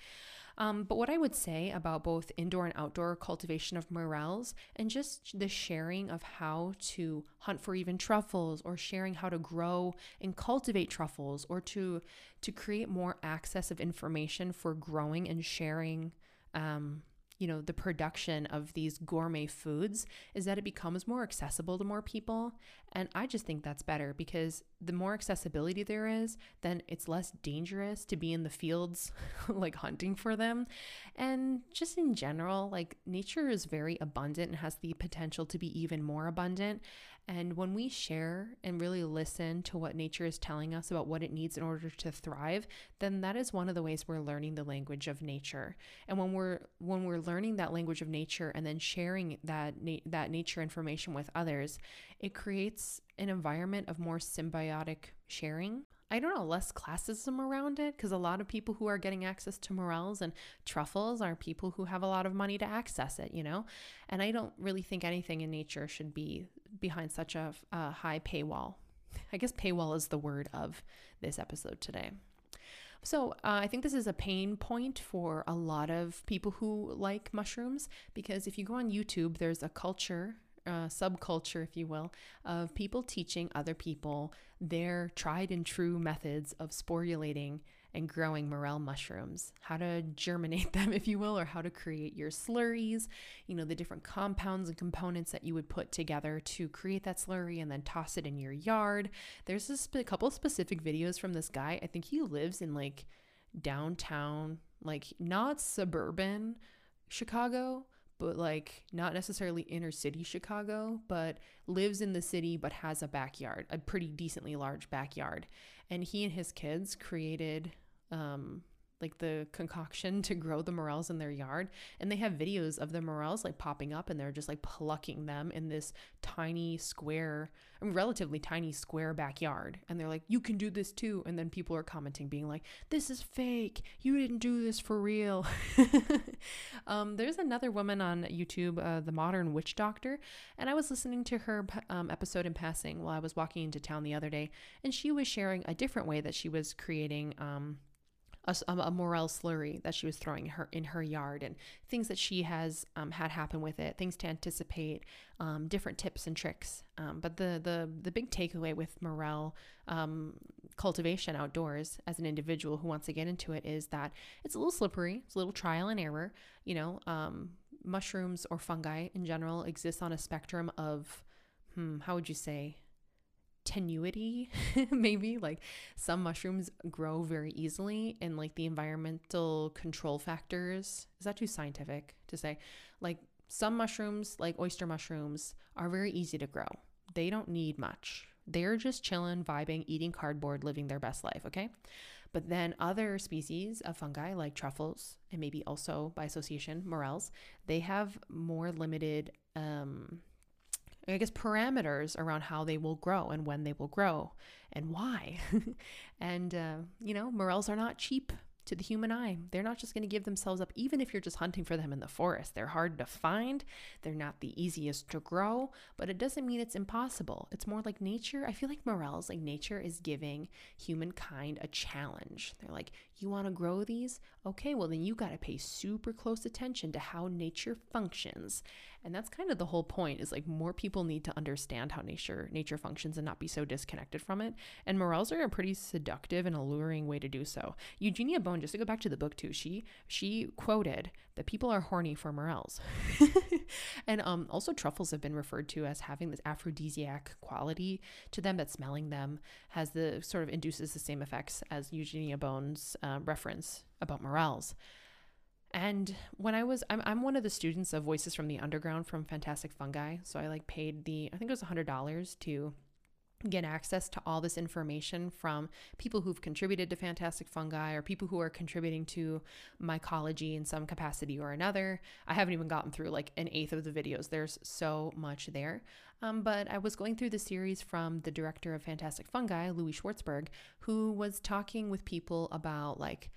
Um, but what I would say about both indoor and outdoor cultivation of morels and just the sharing of how to hunt for even truffles or sharing how to grow and cultivate truffles or to to create more access of information for growing and sharing um, you know the production of these gourmet foods is that it becomes more accessible to more people. And i just think that's better because the more accessibility there is then it's less dangerous to be in the fields like hunting for them. And just in general like nature is very abundant and has the potential to be even more abundant and when we share and really listen to what nature is telling us about what it needs in order to thrive, then that is one of the ways we're learning the language of nature. And when we're when we're learning that language of nature and then sharing that na- that nature information with others, it creates an environment of more symbiotic sharing I don't know, less classism around it because a lot of people who are getting access to morels and truffles are people who have a lot of money to access it, you know? And I don't really think anything in nature should be behind such a, a high paywall. I guess paywall is the word of this episode today. So, uh, I think this is a pain point for a lot of people who like mushrooms because if you go on YouTube, there's a culture uh, subculture, if you will, of people teaching other people their tried and true methods of sporulating and growing morel mushrooms, how to germinate them, if you will, or how to create your slurries, you know, the different compounds and components that you would put together to create that slurry and then toss it in your yard. There's a couple specific videos from this guy. I think he lives in like downtown, like not suburban Chicago but like not necessarily inner city Chicago, but lives in the city but has a backyard, a pretty decently large backyard. And he and his kids created um, like the concoction to grow the morels in their yard. And they have videos of the morels like popping up and they're just like plucking them in this tiny square I mean, relatively tiny square backyard. And they're like you can do this too. And then people are commenting being like this is fake. You didn't do this for real. Um, there's another woman on youtube uh, the modern witch doctor. And i was listening to her um, episode in passing while i was walking into town the other day. And she was sharing a different way that she was creating um, a, a morel slurry that she was throwing in her in her yard and things that she has um, had happen with it, things to anticipate, um, different tips and tricks. Um, but the the the big takeaway with morel um, cultivation outdoors as an individual who wants to get into it is that it's a little slippery, it's a little trial and error. You know, um, mushrooms or fungi in general exist on a spectrum of, hmm, how would you say? Tenuity maybe like some mushrooms grow very easily and like the environmental control factors is that too scientific to say? Like some mushrooms like oyster mushrooms are very easy to grow. They don't need much. They're just chilling vibing eating cardboard living their best life okay? But then other species of fungi like truffles and maybe also by association morels they have more limited um I guess, parameters around how they will grow and when they will grow and why. and, uh, you know, morels are not cheap to the human eye. They're not just going to give themselves up, even if you're just hunting for them in the forest. They're hard to find, they're not the easiest to grow, but it doesn't mean it's impossible. It's more like nature. I feel like morels, like nature is giving humankind a challenge. They're like, you want to grow these? Okay, well, then you got to pay super close attention to how nature functions. And that's kind of the whole point is like more people need to understand how nature nature functions and not be so disconnected from it. And morels are a pretty seductive and alluring way to do so. Eugenia Bone just to go back to the book too, she she quoted that people are horny for morels, and um, also truffles have been referred to as having this aphrodisiac quality to them. That smelling them has the sort of induces the same effects as Eugenia Bone's uh, reference about morels. And when I was, I'm, I'm one of the students of Voices from the Underground from Fantastic Fungi. So I like paid the, I think it was $100 to get access to all this information from people who've contributed to fantastic fungi or people who are contributing to mycology in some capacity or another. I haven't even gotten through like an eighth of the videos. There's so much there. Um, but i was going through the series from the director of fantastic fungi Louie Schwartzberg who was talking with people about like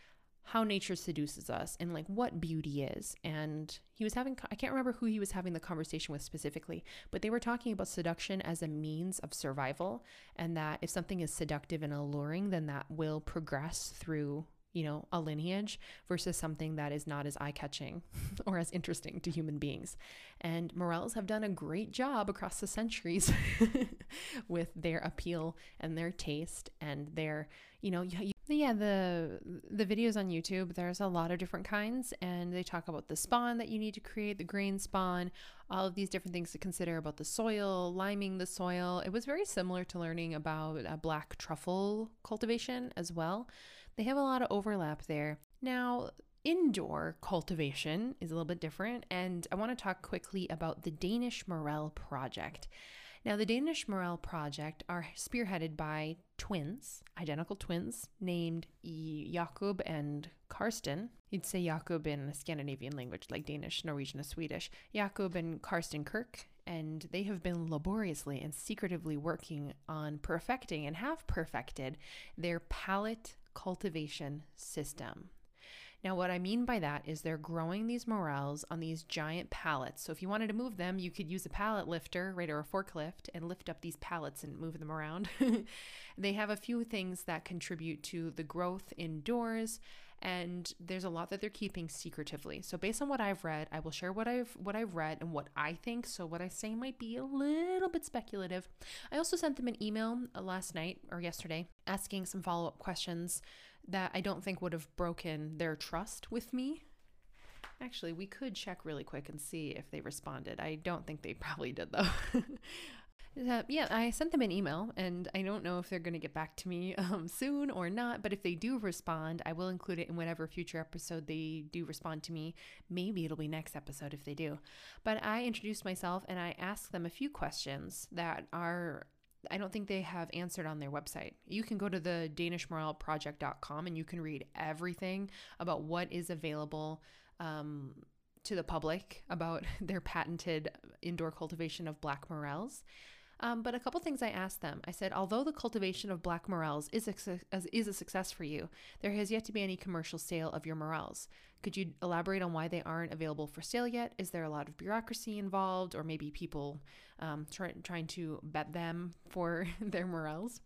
how nature seduces us and like what beauty is. And he was having, I can't remember who he was having the conversation with specifically, but they were talking about seduction as a means of survival. And that if something is seductive and alluring, then that will progress through you know, a lineage versus something that is not as eye catching or as interesting to human beings. And morels have done a great job across the centuries with their appeal and their taste and their, you know, yeah, the the videos on YouTube, there's a lot of different kinds and they talk about the spawn that you need to create, the grain spawn, all of these different things to consider about the soil, liming the soil. It was very similar to learning about a black truffle cultivation as well. They have a lot of overlap there. Now, indoor cultivation is a little bit different, and I want to talk quickly about the Danish Morel Project. Now, the Danish Morel Project are spearheaded by twins, identical twins, named Jakob and Karsten. You'd say Jakob in a Scandinavian language like Danish, Norwegian, or Swedish. Jakob and Karsten Kirk, and they have been laboriously and secretively working on perfecting and have perfected their pallet cultivation system. Now, what I mean by that is they're growing these morels on these giant pallets. So if you wanted to move them, you could use a pallet lifter, right, or a forklift and lift up these pallets and move them around. they have a few things that contribute to the growth indoors and there's a lot that they're keeping secretively. So based on what I've read, I will share what I've what I've read and what I think. So what I say might be a little bit speculative. I also sent them an email uh, last night or yesterday asking some follow-up questions that I don't think would have broken their trust with me. Actually, we could check really quick and see if they responded. I don't think they probably did though. Uh, yeah, I sent them an email, and I don't know if they're going to get back to me um, soon or not. But if they do respond, I will include it in whatever future episode they do respond to me. Maybe it'll be next episode if they do. But I introduced myself and I asked them a few questions that are I don't think they have answered on their website. You can go to the danishmorelproject.com and you can read everything about what is available um, to the public about their patented indoor cultivation of black morels. Um, but a couple things I asked them. I said, although the cultivation of black morels is a, is a success for you, there has yet to be any commercial sale of your morels. Could you elaborate on why they aren't available for sale yet? Is there a lot of bureaucracy involved, or maybe people um, try, trying to bet them for their morels?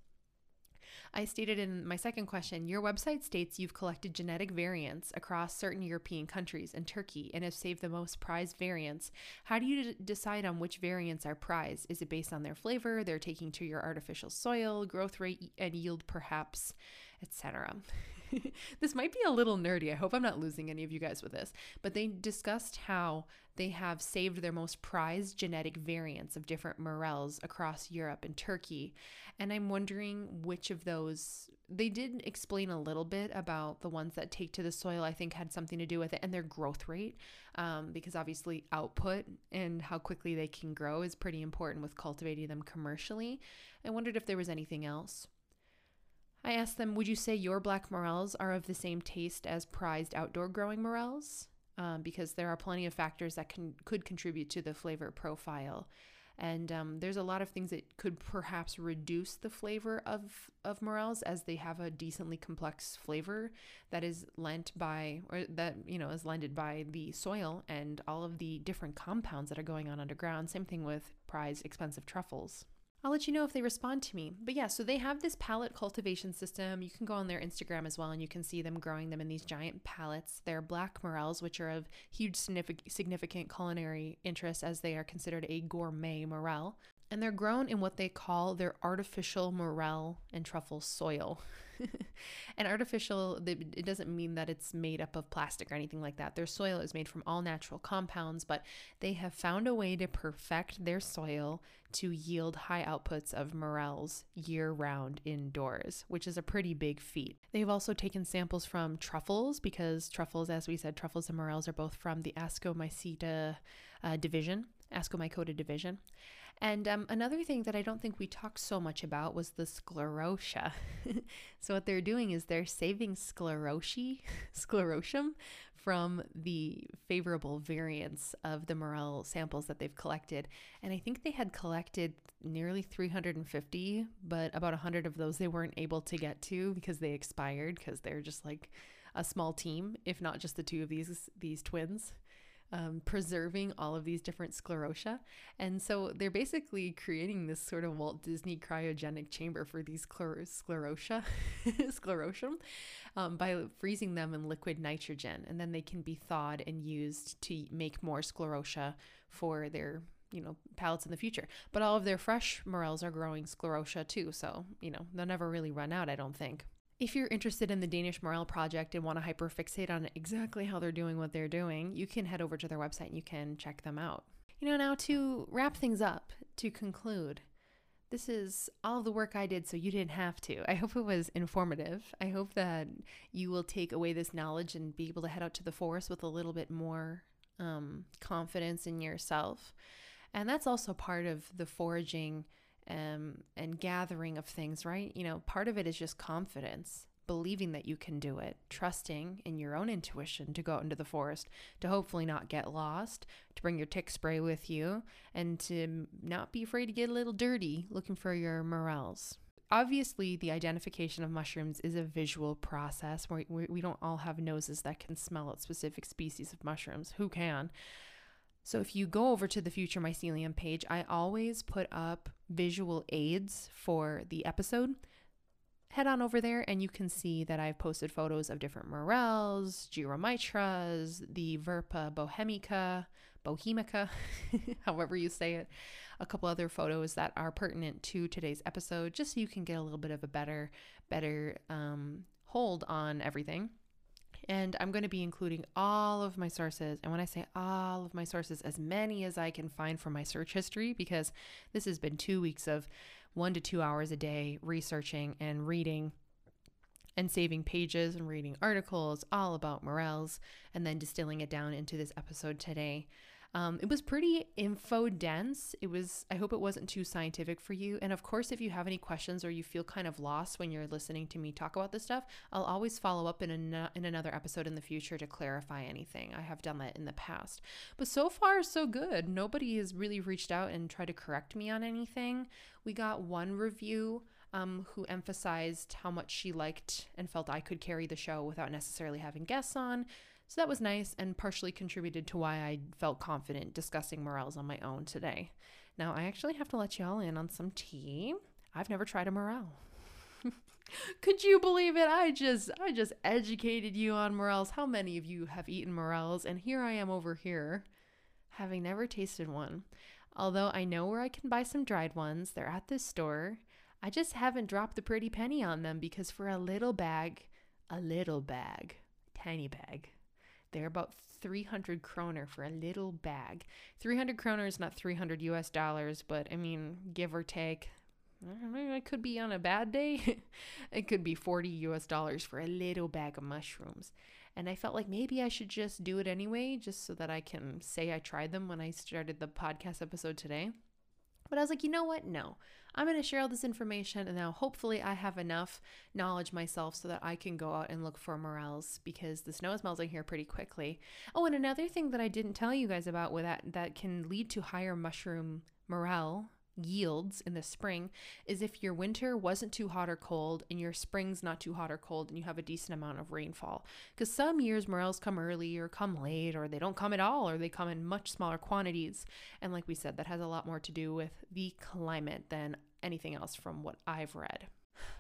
I stated in my second question your website states you've collected genetic variants across certain European countries and Turkey and have saved the most prized variants. How do you d- decide on which variants are prized? Is it based on their flavor, they're taking to your artificial soil, growth rate, and yield, perhaps, etc.? this might be a little nerdy. I hope I'm not losing any of you guys with this, but they discussed how they have saved their most prized genetic variants of different morels across Europe and Turkey. And I'm wondering which of those they did explain a little bit about the ones that take to the soil, I think had something to do with it and their growth rate, um, because obviously output and how quickly they can grow is pretty important with cultivating them commercially. I wondered if there was anything else. I asked them, Would you say your black morels are of the same taste as prized outdoor growing morels? Um, because there are plenty of factors that can could contribute to the flavor profile. And um, there's a lot of things that could perhaps reduce the flavor of, of morels as they have a decently complex flavor that is lent by, or that, you know, is lended by the soil and all of the different compounds that are going on underground. Same thing with prized expensive truffles. I'll let you know if they respond to me. But yeah, so they have this pallet cultivation system. You can go on their Instagram as well and you can see them growing them in these giant pallets. They're black morels, which are of huge significant culinary interest as they are considered a gourmet morel and they're grown in what they call their artificial morel and truffle soil. and artificial, it doesn't mean that it's made up of plastic or anything like that. Their soil is made from all natural compounds, but they have found a way to perfect their soil to yield high outputs of morels year round indoors, which is a pretty big feat. They've also taken samples from truffles because truffles, as we said, truffles and morels are both from the Ascomyceta uh, division Ascomycota division. And um, another thing that I don't think we talked so much about was the sclerotia. so what they're doing is they're saving sclerosi, sclerosium from the favorable variants of the morel samples that they've collected. And I think they had collected nearly 350, but about 100 of those they weren't able to get to because they expired because they're just like a small team, if not just the two of these these twins um, preserving all of these different sclerotia. And so they're basically creating this sort of Walt Disney cryogenic chamber for these sclerotia, sclerosium, um, by freezing them in liquid nitrogen. And then they can be thawed and used to make more sclerotia for their you know pallets in the future but all of their fresh morels are growing sclerotia too so you know they'll never really run out i don't think if you're interested in the Danish Morel project and want to hyperfixate on exactly how they're doing what they're doing, you can head over to their website and you can check them out. You know, now to wrap things up, to conclude, this is all the work I did so you didn't have to. I hope it was informative. I hope that you will take away this knowledge and be able to head out to the forest with a little bit more um, confidence in yourself. And that's also part of the foraging um, and gathering of things, right? You know, part of it is just confidence, believing that you can do it, trusting in your own intuition to go out into the forest, to hopefully not get lost, to bring your tick spray with you, and to not be afraid to get a little dirty looking for your morels. Obviously, the identification of mushrooms is a visual process where we don't all have noses that can smell out specific species of mushrooms. Who can? So if you go over to the Future Mycelium page, I always put up visual aids for the episode. Head on over there and you can see that I've posted photos of different morels, Gyromitras, the Verpa bohemica, bohemica, however you say it, a couple other photos that are pertinent to today's episode, just so you can get a little bit of a better, better um, hold on everything. And I'm going to be including all of my sources. And when I say all of my sources, as many as I can find from my search history, because this has been two weeks of one to two hours a day researching and reading and saving pages and reading articles all about morels and then distilling it down into this episode today. Um, it was pretty info dense. It was, I hope it wasn't too scientific for you. And of course, if you have any questions or you feel kind of lost when you're listening to me talk about this stuff, I'll always follow up in, an, in another episode in the future to clarify anything. I have done that in the past. But so far, so good. Nobody has really reached out and tried to correct me on anything. We got one review um, who emphasized how much she liked and felt I could carry the show without necessarily having guests on. So that was nice and partially contributed to why I felt confident discussing morels on my own today. Now, I actually have to let y'all in on some tea. I've never tried a morel. Could you believe it? I just I just educated you on morels. How many of you have eaten morels? And here I am over here having never tasted one. Although I know where I can buy some dried ones. They're at this store. I just haven't dropped the pretty penny on them because for a little bag, a little bag, tiny bag, they're about 300 kroner for a little bag. 300 kroner is not 300 US dollars, but I mean, give or take. It could be on a bad day. it could be 40 US dollars for a little bag of mushrooms. And I felt like maybe I should just do it anyway, just so that I can say I tried them when I started the podcast episode today. But I was like, you know what? No, I'm going to share all this information. And now hopefully I have enough knowledge myself so that I can go out and look for morels because the snow is melting here pretty quickly. Oh, and another thing that I didn't tell you guys about with that, that can lead to higher mushroom morel yields in the spring is if your winter wasn't too hot or cold and your spring's not too hot or cold and you have a decent amount of rainfall. Because some years morels come early or come late or they don't come at all or they come in much smaller quantities. And like we said, that has a lot more to do with the climate than anything else from what I've read.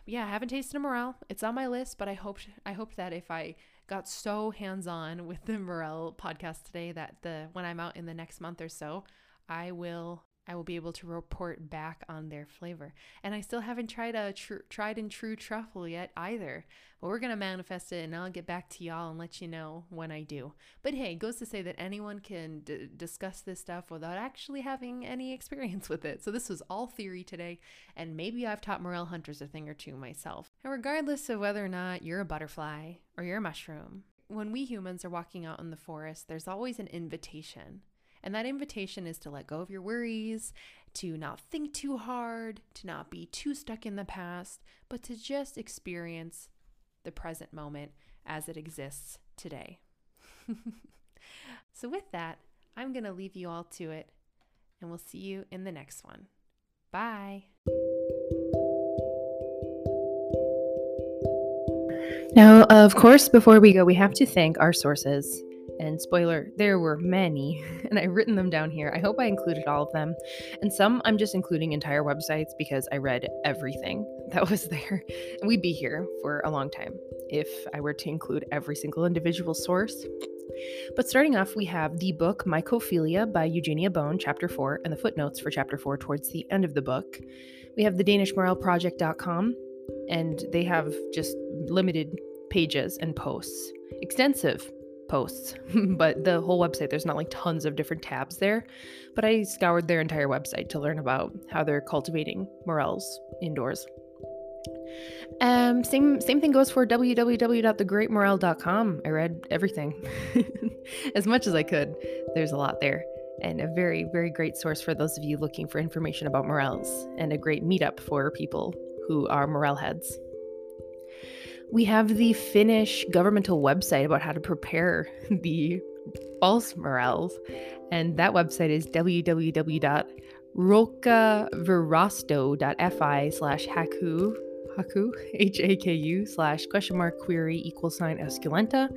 Yeah, I haven't tasted a morel. It's on my list, but I hoped I hoped that if I got so hands-on with the morel podcast today that the when I'm out in the next month or so, I will I will be able to report back on their flavor. And I still haven't tried a tr- tried and true truffle yet either. But we're going to manifest it and I'll get back to y'all and let you know when I do. But hey, goes to say that anyone can d- discuss this stuff without actually having any experience with it. So this was all theory today. And maybe I've taught morel hunters a thing or two myself. And regardless of whether or not you're a butterfly or you're a mushroom, when we humans are walking out in the forest, there's always an invitation and that invitation is to let go of your worries, to not think too hard, to not be too stuck in the past, but to just experience the present moment as it exists today. so, with that, I'm going to leave you all to it, and we'll see you in the next one. Bye. Now, of course, before we go, we have to thank our sources. And spoiler, there were many, and I've written them down here. I hope I included all of them. And some I'm just including entire websites because I read everything that was there. And we'd be here for a long time if I were to include every single individual source. But starting off, we have the book Mycophilia by Eugenia Bone, chapter 4, and the footnotes for chapter 4 towards the end of the book. We have the DanishMorelProject.com, and they have just limited pages and posts, extensive posts, but the whole website, there's not like tons of different tabs there. But I scoured their entire website to learn about how they're cultivating morels indoors. Um, same same thing goes for www.thegreatmorel.com. I read everything as much as I could. There's a lot there, and a very very great source for those of you looking for information about morels, and a great meetup for people who are morel heads. We have the Finnish governmental website about how to prepare the false morels, and that website is www.ruokavirasto.fi slash haku haku h-a-k-u slash question mark query equal sign esculenta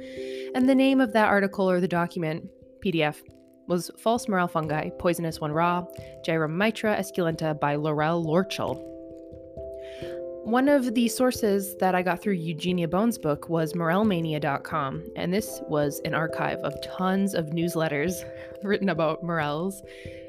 and the name of that article or the document pdf was false morel fungi poisonous when raw gyromitra esculenta by laurel lorchel one of the sources that I got through Eugenia Bone's book was morelmania.com, and this was an archive of tons of newsletters written about morels,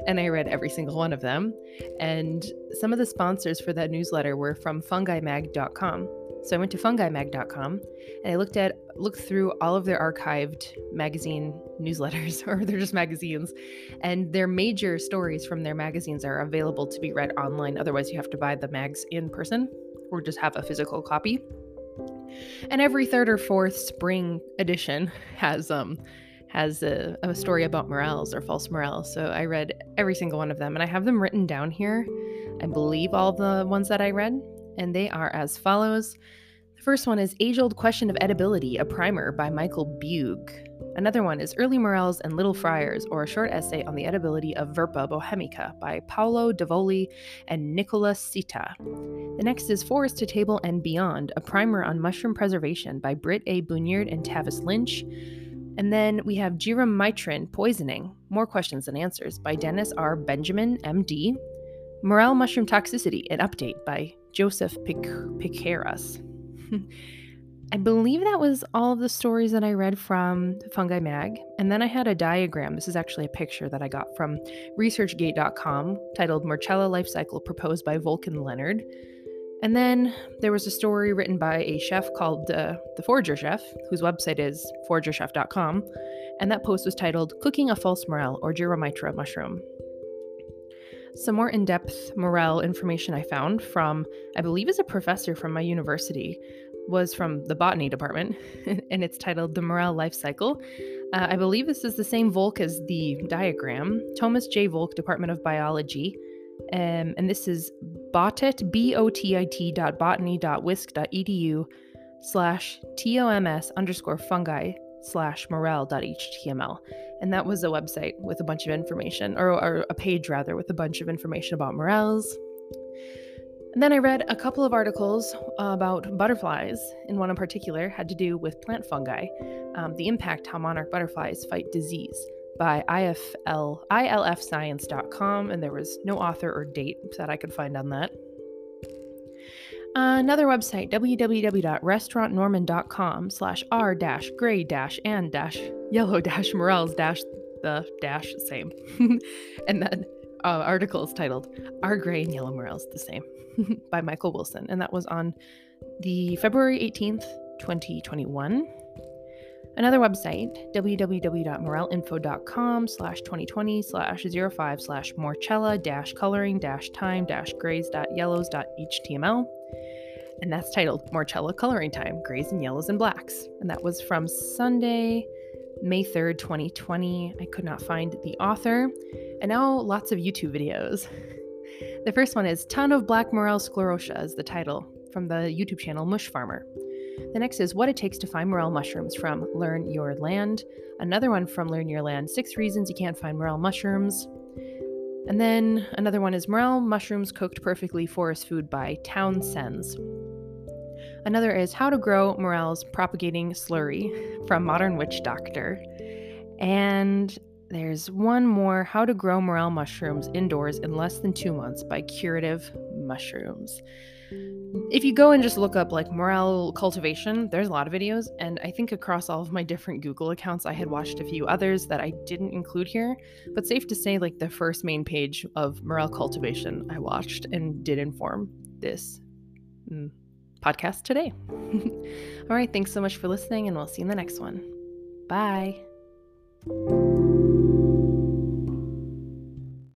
and I read every single one of them. And some of the sponsors for that newsletter were from fungimag.com. So I went to fungimag.com and I looked at looked through all of their archived magazine newsletters or they're just magazines and their major stories from their magazines are available to be read online otherwise you have to buy the mags in person or just have a physical copy. And every third or fourth spring edition has um has a, a story about morels or false morels. So I read every single one of them and I have them written down here. I believe all the ones that I read, and they are as follows. The first one is Age Old Question of Edibility, a primer by Michael Beug. Another one is Early Morels and Little Friars, or a short essay on the edibility of Verpa bohemica by Paolo Davoli and Nicola Sitta. The next is Forest to Table and Beyond, a primer on mushroom preservation by Britt A. Bunyard and Tavis Lynch. And then we have Gyromitrin Poisoning, More Questions Than Answers by Dennis R. Benjamin, MD. Morel Mushroom Toxicity, an update by Joseph Pic-. I believe that was all of the stories that I read from Fungi Mag. And then I had a diagram. This is actually a picture that I got from ResearchGate.com titled Morchella Life Cycle Proposed by Volk and Leonard. And then there was a story written by a chef called uh, The Forager Chef, whose website is foragerchef.com. And that post was titled Cooking a False Morel or Gyromitra Mushroom. Some more in depth morel information I found from, I believe, is a professor from my university was from the botany department, and it's titled The Morel Life Cycle. Uh, I believe this is the same Volk as the diagram. Thomas J. Volk, Department of Biology. Um, and this is botit, B-O-T-I-T dot botany dot wisc dot edu slash T-O-M-S underscore fungi slash morel dot html. And that was a website with a bunch of information, or, or a page rather, with a bunch of information about morels, then I read a couple of articles about butterflies, and one in particular had to do with plant fungi, um, the impact how monarch butterflies fight disease by IFL, ILFscience.com, and there was no author or date that I could find on that. Uh, another website, www.restaurantnorman.com slash r dash gray dash and dash yellow dash morels dash the dash same. and then uh, article is titled Are Gray and Yellow Morels the Same? by Michael Wilson. And that was on the February 18th, 2021. Another website, www.morelinfo.com slash 2020 slash 05 slash morchella dash coloring dash time dash grays dot yellows dot html. And that's titled Morchella Coloring Time, Grays and Yellows and Blacks. And that was from Sunday, May 3rd, 2020. I could not find the author. And now lots of YouTube videos. The first one is Ton of Black Morel Sclerotia is the title from the YouTube channel Mush Farmer. The next is What It Takes to Find Morel Mushrooms from Learn Your Land. Another one from Learn Your Land Six Reasons You Can't Find Morel Mushrooms. And then another one is Morel Mushrooms Cooked Perfectly Forest Food by Townsends. Another is How to Grow Morels Propagating Slurry from Modern Witch Doctor. And there's one more How to Grow Morel Mushrooms Indoors in Less Than Two Months by Curative Mushrooms. If you go and just look up like morel cultivation, there's a lot of videos, and I think across all of my different Google accounts, I had watched a few others that I didn't include here. But safe to say, like the first main page of morel cultivation I watched and did inform this mm, podcast today. all right, thanks so much for listening, and we'll see you in the next one. Bye.